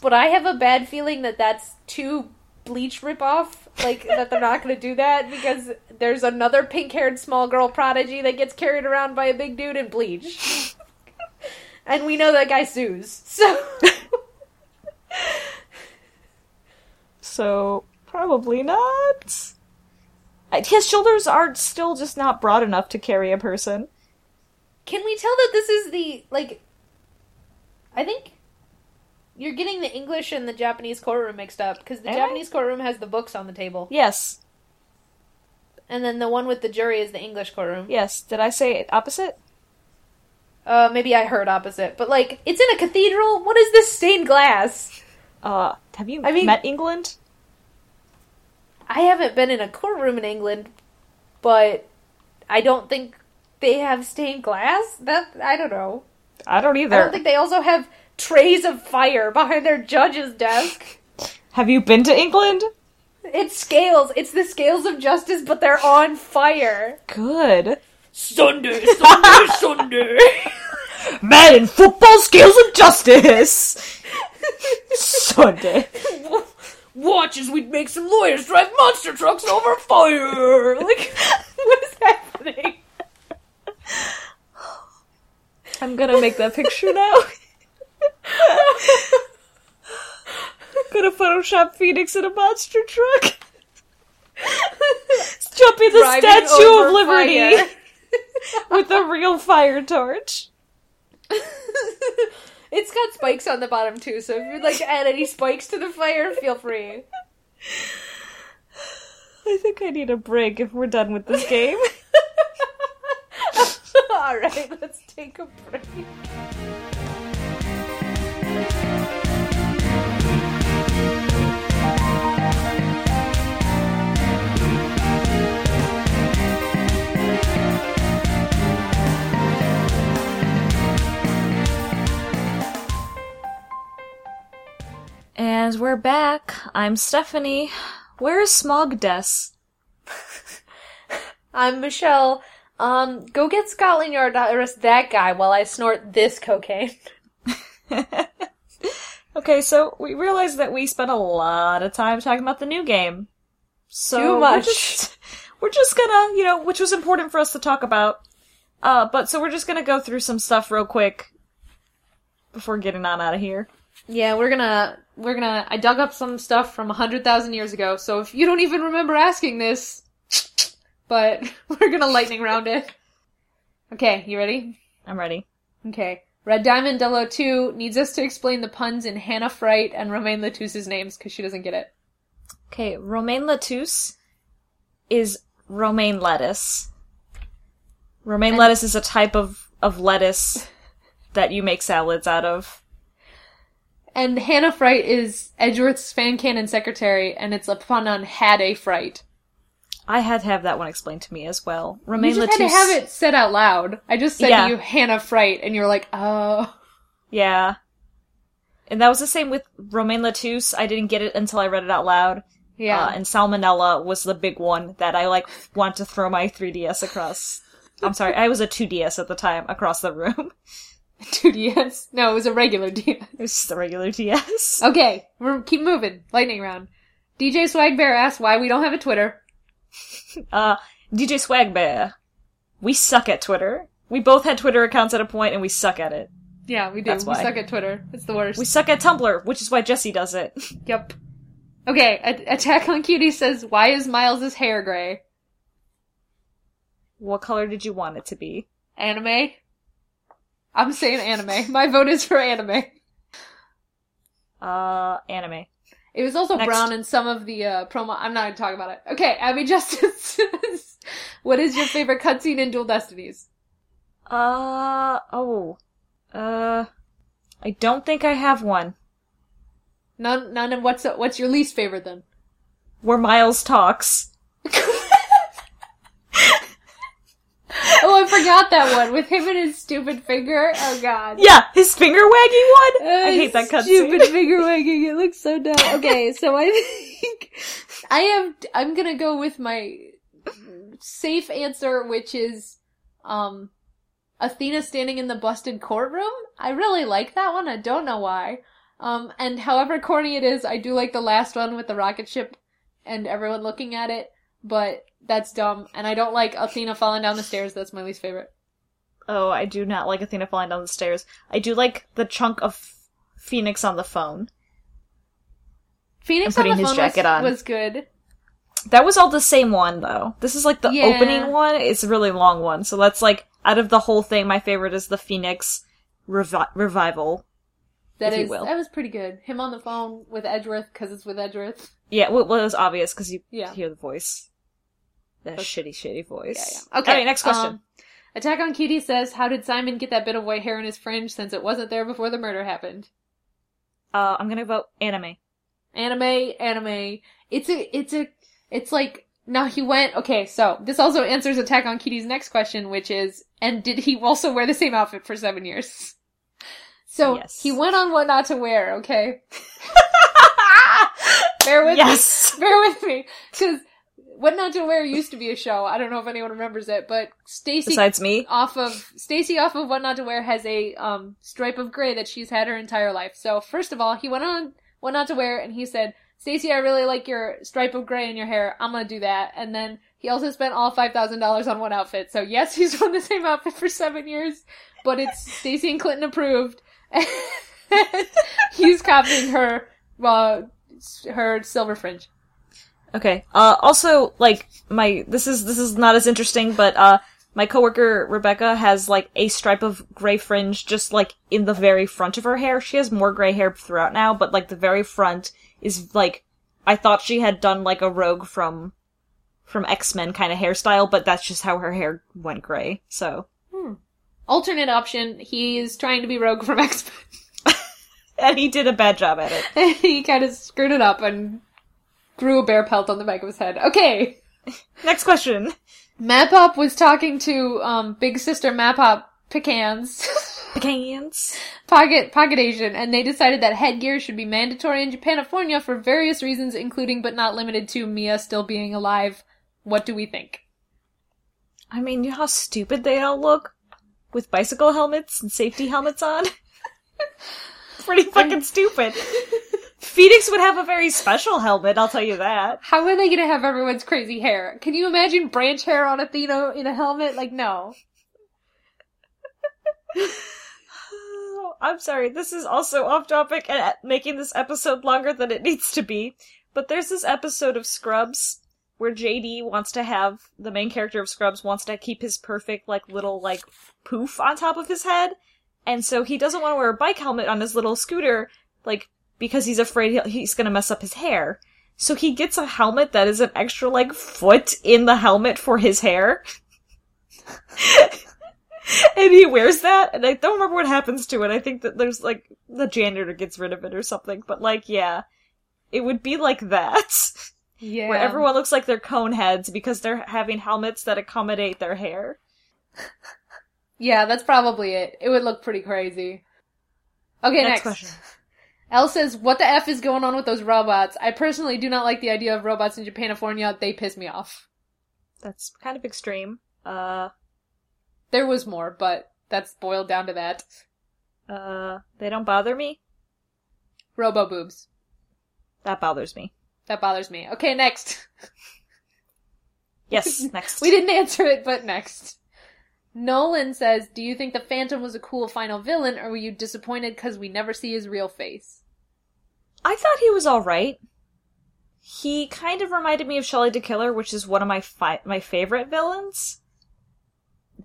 Speaker 2: but I have a bad feeling that that's too bleach ripoff. Like that they're not going to do that because there's another pink-haired small girl prodigy that gets carried around by a big dude in bleach, and we know that guy sues. So
Speaker 1: So probably not. His shoulders are still just not broad enough to carry a person.
Speaker 2: Can we tell that this is the like? I think you're getting the English and the Japanese courtroom mixed up because the
Speaker 1: Am I?
Speaker 2: Japanese courtroom has the books on the table,
Speaker 1: Yes,
Speaker 2: and then the one with the jury is the English courtroom.
Speaker 1: yes. Did I say opposite?
Speaker 2: Uh, maybe I heard opposite, but like it's in a cathedral. What is this stained glass?
Speaker 1: Uh, have you
Speaker 2: I mean-
Speaker 1: met England?
Speaker 2: I haven't been in a courtroom in England, but I don't think they have stained glass. That I don't know.
Speaker 1: I don't either.
Speaker 2: I don't think they also have trays of fire behind their judge's desk.
Speaker 1: Have you been to England?
Speaker 2: It's scales. It's the scales of justice, but they're on fire.
Speaker 1: Good.
Speaker 2: Sunday, Sunday, Sunday.
Speaker 1: Man in football scales of justice. Sunday.
Speaker 2: Watch as we make some lawyers drive monster trucks over fire. Like, what is happening?
Speaker 1: I'm gonna make that picture now. Gonna Photoshop Phoenix in a monster truck. Jumping the
Speaker 2: Driving
Speaker 1: Statue of Liberty with a real fire torch.
Speaker 2: it's got spikes on the bottom too, so if you'd like to add any spikes to the fire, feel free.
Speaker 1: I think I need a break if we're done with this game.
Speaker 2: Alright, let's take a break.
Speaker 1: And we're back. I'm Stephanie. Where is Smog Des?
Speaker 2: I'm Michelle. Um, go get Scotland Yard to arrest that guy while I snort this cocaine.
Speaker 1: okay, so we realized that we spent a lot of time talking about the new game. So
Speaker 2: Too
Speaker 1: We're
Speaker 2: much.
Speaker 1: just, we're just gonna, you know, which was important for us to talk about. Uh, but so we're just gonna go through some stuff real quick before getting on out of here.
Speaker 2: Yeah, we're gonna we're gonna. I dug up some stuff from a hundred thousand years ago, so if you don't even remember asking this, but we're gonna lightning round it. Okay, you ready?
Speaker 1: I'm ready.
Speaker 2: Okay. Red Diamond 002 needs us to explain the puns in Hannah Fright and Romein LeTouse's names because she doesn't get it.
Speaker 1: Okay, romaine lettuce is romaine lettuce. Romaine
Speaker 2: And-
Speaker 1: lettuce is a type of, of lettuce that you make salads out of.
Speaker 2: And Hannah Fright is Edgeworth's fan canon secretary, and it's a pun on had a fright.
Speaker 1: I had to have that one explained to me as well.
Speaker 2: You
Speaker 1: Romaine
Speaker 2: just
Speaker 1: lettuce.
Speaker 2: had to have it said out loud. I just said
Speaker 1: Yeah.
Speaker 2: to you Hannah Fright, and you were like, oh.
Speaker 1: Yeah. And that was the same with romaine lettuce. I didn't get it until I read it out loud.
Speaker 2: Yeah.
Speaker 1: Uh, and salmonella was the big one that I like want to throw my 3DS across. I'm sorry, I was a 2DS at the time across the room.
Speaker 2: 2DS. No, it was a regular DS.
Speaker 1: It was just a regular DS.
Speaker 2: Okay, we're keep moving. Lightning round. DJ Swag Bear asks why we don't have a Twitter.
Speaker 1: Uh, DJ Swagbear. We suck at Twitter. We both had Twitter accounts at a point and we suck at it.
Speaker 2: Yeah, we do.
Speaker 1: That's
Speaker 2: we
Speaker 1: why.
Speaker 2: suck at Twitter. It's the worst.
Speaker 1: We suck at Tumblr, which is why Jesse does it.
Speaker 2: Yep. Okay, A- Attack on Cutie says, why is Miles's hair gray?
Speaker 1: What color did you want it to be?
Speaker 2: Anime? I'm saying anime. My vote is for anime.
Speaker 1: Uh, anime.
Speaker 2: It was also
Speaker 1: Next.
Speaker 2: brown in some of the uh, promo. I'm not going to talk about it. Okay, Abby Justice. what is your favorite cutscene in Dual Destinies?
Speaker 1: Uh oh. Uh I don't think I have one.
Speaker 2: None. None. of what's what's your least favorite then?
Speaker 1: Where Miles talks.
Speaker 2: oh, I forgot that one with him and his stupid finger. Oh God.
Speaker 1: Yeah, his finger wagging one. I
Speaker 2: Uh,
Speaker 1: hate that cutscene.
Speaker 2: Stupid finger wagging. It looks so dumb. Okay, so I think I have. I'm gonna go with my safe answer, which is um Athena standing in the busted courtroom. I really like that one. I don't know why. Um, and however corny it is, I do like the last one with the rocket ship and everyone looking at it. But that's dumb, and I don't like Athena falling down the stairs. That's my least favorite.
Speaker 1: Oh, I do not like Athena falling down the stairs. I do like the chunk of Phoenix on the phone.
Speaker 2: Phoenix
Speaker 1: And
Speaker 2: on
Speaker 1: putting
Speaker 2: the
Speaker 1: his
Speaker 2: phone
Speaker 1: jacket
Speaker 2: was,
Speaker 1: on.
Speaker 2: was good.
Speaker 1: That was all the same one though. This is like the
Speaker 2: Yeah.
Speaker 1: opening one. It's a really long one. So that's like out of the whole thing, my favorite is the Phoenix revi- revival.
Speaker 2: That
Speaker 1: will.
Speaker 2: that was pretty good. Him on the phone with Edgeworth because it's with Edgeworth.
Speaker 1: Yeah, well, well, it was obvious because you
Speaker 2: Yeah.
Speaker 1: hear the voice. That
Speaker 2: Okay.
Speaker 1: shitty, shitty voice.
Speaker 2: Yeah, yeah. Okay.
Speaker 1: Alright, next question.
Speaker 2: um, Attack on Cutie says, "How did Simon get that bit of white hair in his fringe since it wasn't there before the murder happened?"
Speaker 1: uh, I'm gonna vote anime.
Speaker 2: Anime, anime. It's a, it's a, it's like now he went. Okay, so this also answers Attack on Cutie's next question, which is, and did he also wear the same outfit for seven years? So
Speaker 1: Yes.
Speaker 2: he went on what not to wear. Okay, bear with me.
Speaker 1: yes.
Speaker 2: bear with me because what not to wear used to be a show. I don't know if anyone remembers it but stacy
Speaker 1: Besides me,
Speaker 2: off of stacy off of what not to wear has a um stripe of gray that she's had her entire life. So first of all he went on what not to wear and he said stacy i really like your stripe of gray in your hair. I'm gonna do that. And then he also spent all $5000 on one outfit. So yes he's worn the same outfit for seven years but it's stacy and clinton approved. He's copying her uh, her silver fringe
Speaker 1: Okay. Uh, also, like, my, this is, this is not as interesting, but, uh, my coworker Rebecca has, like, a stripe of gray fringe just, like, in the very front of her hair. She has more gray hair throughout now, but, like, the very front is, like, I thought she had done, like, a rogue from, from X-Men kind of hairstyle, but that's just how her hair went gray, so.
Speaker 2: alternate option, he's trying to be Rogue from X Men
Speaker 1: And he did a bad job at it.
Speaker 2: He kind of screwed it up and grew a bear pelt on the back of his head. Okay.
Speaker 1: Next question.
Speaker 2: Mapop was talking to um big sister Mapop Pecans,
Speaker 1: Pecans.
Speaker 2: Pocket Pocket Asian, and they decided that headgear should be mandatory in Japanifornia for various reasons, including but not limited to Mia still being alive. What do we think?
Speaker 1: I mean, you know how stupid they all look? With bicycle helmets and safety helmets on? Pretty fucking stupid. Phoenix would have a very special helmet, I'll tell you that.
Speaker 2: How are they gonna have everyone's crazy hair? Can you imagine branch hair on Athena in a helmet? Like, no.
Speaker 1: I'm sorry, this is also off topic and making this episode longer than it needs to be. But there's this episode of Scrubs where JD wants to have the main character of Scrubs wants to keep his perfect like little like poof on top of his head, and so he doesn't want to wear a bike helmet on his little scooter, like because he's afraid he's gonna mess up his hair. So he gets a helmet that is an extra like foot in the helmet for his hair. and he wears that, and I don't remember what happens to it. I think that there's like the janitor gets rid of it or something. But like, yeah, it would be like that,
Speaker 2: Yeah.
Speaker 1: where everyone looks like they're cone heads because they're having helmets that accommodate their hair.
Speaker 2: Yeah, that's probably it. It would look pretty crazy. Okay,
Speaker 1: Next
Speaker 2: next.
Speaker 1: question.
Speaker 2: Elle says, "What the f is going on with those robots? I personally do not like the idea of robots in Japanifornia. They piss me off.
Speaker 1: That's kind of extreme. Uh,
Speaker 2: There was more, but that's boiled down to that.
Speaker 1: uh, they don't bother me.
Speaker 2: Robo boobs.
Speaker 1: That bothers me.
Speaker 2: That bothers me. Okay, next.
Speaker 1: Yes, next.
Speaker 2: We didn't answer it, but next. Nolan says, "Do you think the Phantom was a cool final villain, or were you disappointed because we never see his real face?"
Speaker 1: I thought he was alright. He kind of reminded me of Shelley the Killer, which is one of my fi- my favorite villains.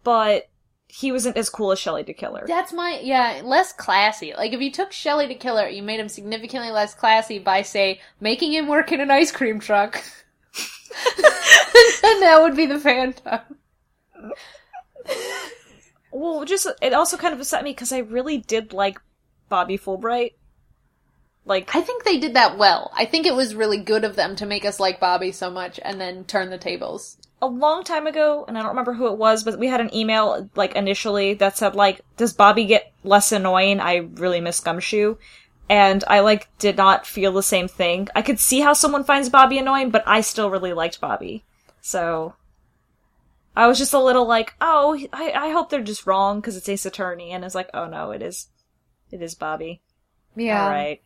Speaker 1: But he wasn't as cool as Shelly de Killer.
Speaker 2: That's my yeah, less classy. Like if you took Shelly de Killer, you made him significantly less classy by say making him work in an ice cream truck. and that would be the Phantom.
Speaker 1: Well, just it also kind of upset me because I really did like Bobby Fulbright. Like,
Speaker 2: I think they did that well. I think it was really good of them to make us like Bobby so much and then turn the tables.
Speaker 1: a long time ago, and I don't remember who it was, but we had an email like initially that said like, "Does Bobby get less annoying?" I really miss Gumshoe, and I like did not feel the same thing. I could see how someone finds Bobby annoying, but I still really liked Bobby, so I was just a little like, "Oh, I, I hope they're just wrong because it's Ace Attorney," and it's like, "Oh no, it is, it is Bobby."
Speaker 2: Yeah.
Speaker 1: All right.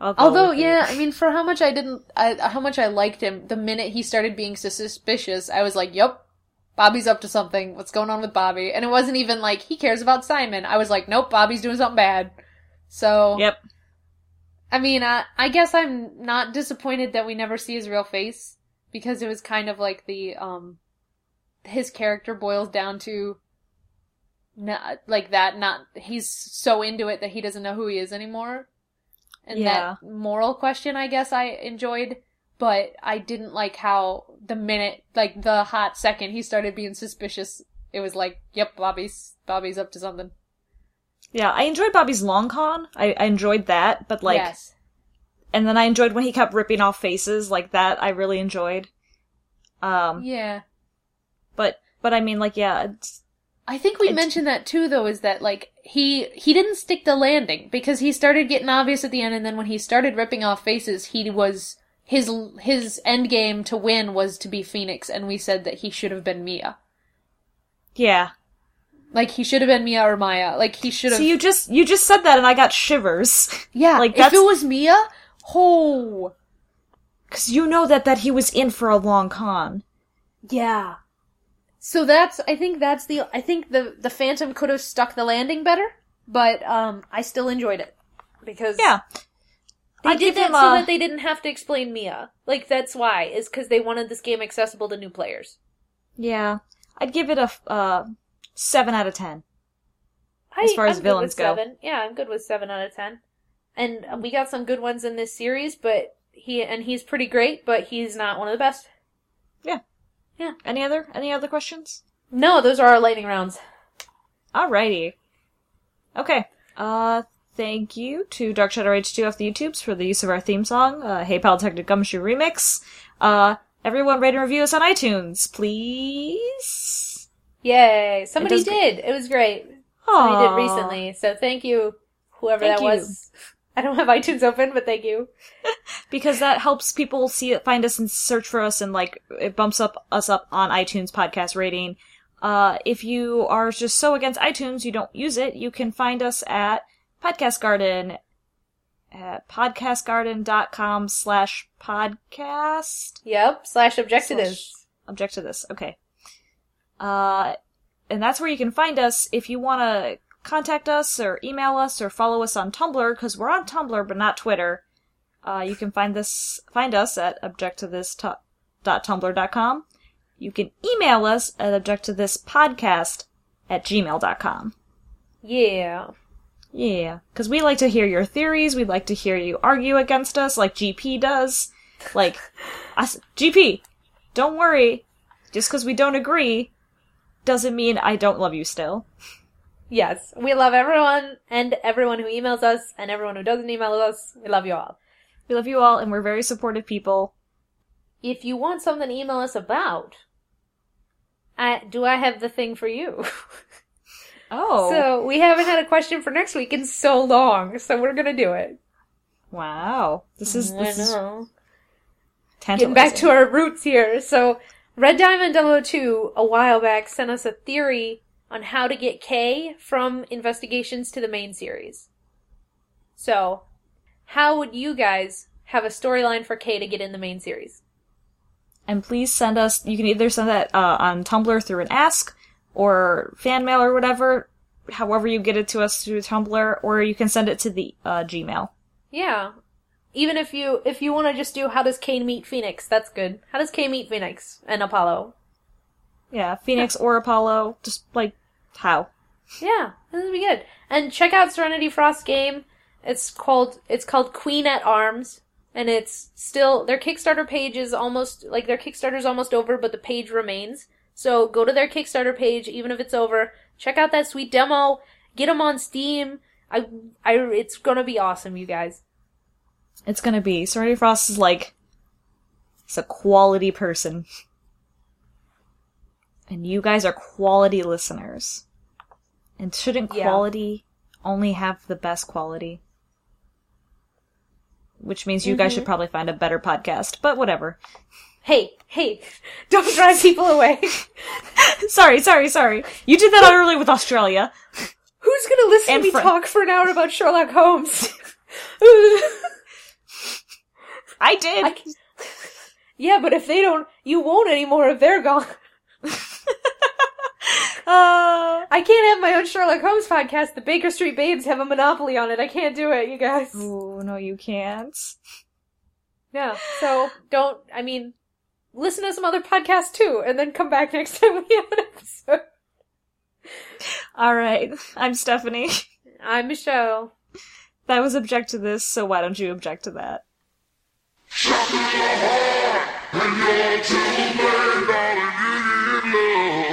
Speaker 2: Although, yeah, I mean, for how much I didn't, I, how much I liked him, the minute he started being sus- suspicious, I was like, "Yep, Bobby's up to something. What's going on with Bobby?" And it wasn't even like he cares about Simon. I was like, "Nope, Bobby's doing something bad." So,
Speaker 1: Yep.
Speaker 2: I mean, I, I guess I'm not disappointed that we never see his real face because it was kind of like the um his character boils down to not like that not he's so into it that he doesn't know who he is anymore. And
Speaker 1: Yeah.
Speaker 2: that moral question I guess I enjoyed, but I didn't like how the minute like the hot second he started being suspicious, it was like, yep, Bobby's Bobby's up to something.
Speaker 1: Yeah, I enjoyed Bobby's long con. I, I enjoyed that, but like,
Speaker 2: yes.
Speaker 1: and then I enjoyed when he kept ripping off faces like that. I really enjoyed. Um,
Speaker 2: Yeah.
Speaker 1: but but I mean, like, yeah, it's,
Speaker 2: I think we
Speaker 1: It's-
Speaker 2: mentioned that too, though, is that like he he didn't stick the landing because he started getting obvious at the end, and then when he started ripping off faces, he was his his end game to win was to be Phoenix, and we said that he should have been Mia,
Speaker 1: yeah.
Speaker 2: like he should have been Mia or Maya, like he should have.
Speaker 1: So you just you just said that, and I got shivers
Speaker 2: yeah,
Speaker 1: like,
Speaker 2: if it was Mia, oh
Speaker 1: because you know that that he was in for a long con.
Speaker 2: yeah. So that's I think that's the I think the the Phantom could have stuck the landing better, but um I still enjoyed it because
Speaker 1: Yeah,
Speaker 2: They
Speaker 1: I'd
Speaker 2: did that
Speaker 1: him
Speaker 2: so that they didn't have to explain Mia. Like that's why is because they wanted this game accessible to new players.
Speaker 1: yeah. I'd give it a uh seven out of ten.
Speaker 2: I,
Speaker 1: As far as
Speaker 2: I'm good
Speaker 1: villains go.
Speaker 2: seven. yeah, I'm good with seven out of ten. And we got some good ones in this series, but he and he's pretty great, but he's not one of the best.
Speaker 1: Any other any other questions?
Speaker 2: No, those are our lightning rounds.
Speaker 1: Alrighty. Okay. Uh, thank you to Dark Shadow H2 off the YouTubes for the use of our theme song, uh, Hey Pal Detective Gumshoe Remix. Uh, everyone rate and review us on iTunes, please.
Speaker 2: Yay! Somebody
Speaker 1: great.
Speaker 2: did. It was great. Aww. Somebody did recently. So thank you, whoever
Speaker 1: Thank
Speaker 2: that
Speaker 1: you.
Speaker 2: was. I don't have iTunes open, but thank you.
Speaker 1: Because that helps people see it, find us and search for us and like, it bumps up us up on iTunes podcast rating. Uh, if you are just so against iTunes, you don't use it, you can find us at Podcast Garden at podcastgarden.com slash podcast.
Speaker 2: Yep. Slash object to this.
Speaker 1: Object to this. Okay. Uh, and that's where you can find us if you want to contact us or email us or follow us on Tumblr because we're on Tumblr but not Twitter. Uh, you can find this find us at objecttothis.tumblr.com. You can email us at objecttothispodcast at gmail.com.
Speaker 2: Yeah.
Speaker 1: Yeah, because we like to hear your theories. We'd like to hear you argue against us, like GP does. Like, I s- GP, don't worry. Just because we don't agree doesn't mean I don't love you still.
Speaker 2: Yes, we love everyone and everyone who emails us and everyone who doesn't email us. We love you all.
Speaker 1: We love you all, and we're very supportive people.
Speaker 2: If you want something to email us about, I, do I have the thing for you?
Speaker 1: Oh,
Speaker 2: So we haven't had a question for next week in so long, so we're gonna do it.
Speaker 1: wow! This is
Speaker 2: I
Speaker 1: this is
Speaker 2: know. Getting back to our roots here. So Red Diamond 002 a while back sent us a theory on how to get Kay from investigations to the main series. So, how would you guys have a storyline for Kay to get in the main series?
Speaker 1: and please send us. You can either send that uh, on Tumblr through an ask or fan mail or whatever. However you get it to us through Tumblr, or you can send it to the uh, Gmail.
Speaker 2: Yeah. Even if you if you want to just do how does Kay meet Phoenix, that's good. How does Kay meet Phoenix and Apollo?
Speaker 1: Yeah, Phoenix or Apollo, just like How?
Speaker 2: Yeah, this would be good. And check out Serenity Forge game. It's called it's called Queen at Arms, and it's still their Kickstarter page is almost like their Kickstarter's almost over, but the page remains. So go to their Kickstarter page, even if it's over. Check out that sweet demo. Get them on Steam. I, I, it's gonna be awesome, you guys.
Speaker 1: It's gonna be. Serenity Forge is like. it's a quality person. And you guys are quality listeners. And shouldn't
Speaker 2: Yeah.
Speaker 1: quality only have the best quality? Which means you guys mm-hmm. should probably find a better podcast, but whatever.
Speaker 2: Hey, hey, don't drive people away.
Speaker 1: sorry, sorry, sorry. You did that earlier with Australia.
Speaker 2: Who's gonna listen
Speaker 1: And
Speaker 2: to me
Speaker 1: fr-
Speaker 2: talk for an hour about Sherlock Holmes?
Speaker 1: I did.
Speaker 2: I can- yeah, but if they don't, you won't anymore if they're gone.
Speaker 1: Uh,
Speaker 2: I can't have my own Sherlock Holmes podcast. The Baker Street Babes have a monopoly on it. I can't do it, you guys.
Speaker 1: ooh, no, you can't.
Speaker 2: Yeah. So don't. I mean, listen to some other podcasts too, and then come back next time we have an episode.
Speaker 1: All right, I'm Stephanie.
Speaker 2: I'm Michelle.
Speaker 1: That was object to this, so why don't you object to that?
Speaker 3: And you're too late, darling, you need love. Bad name.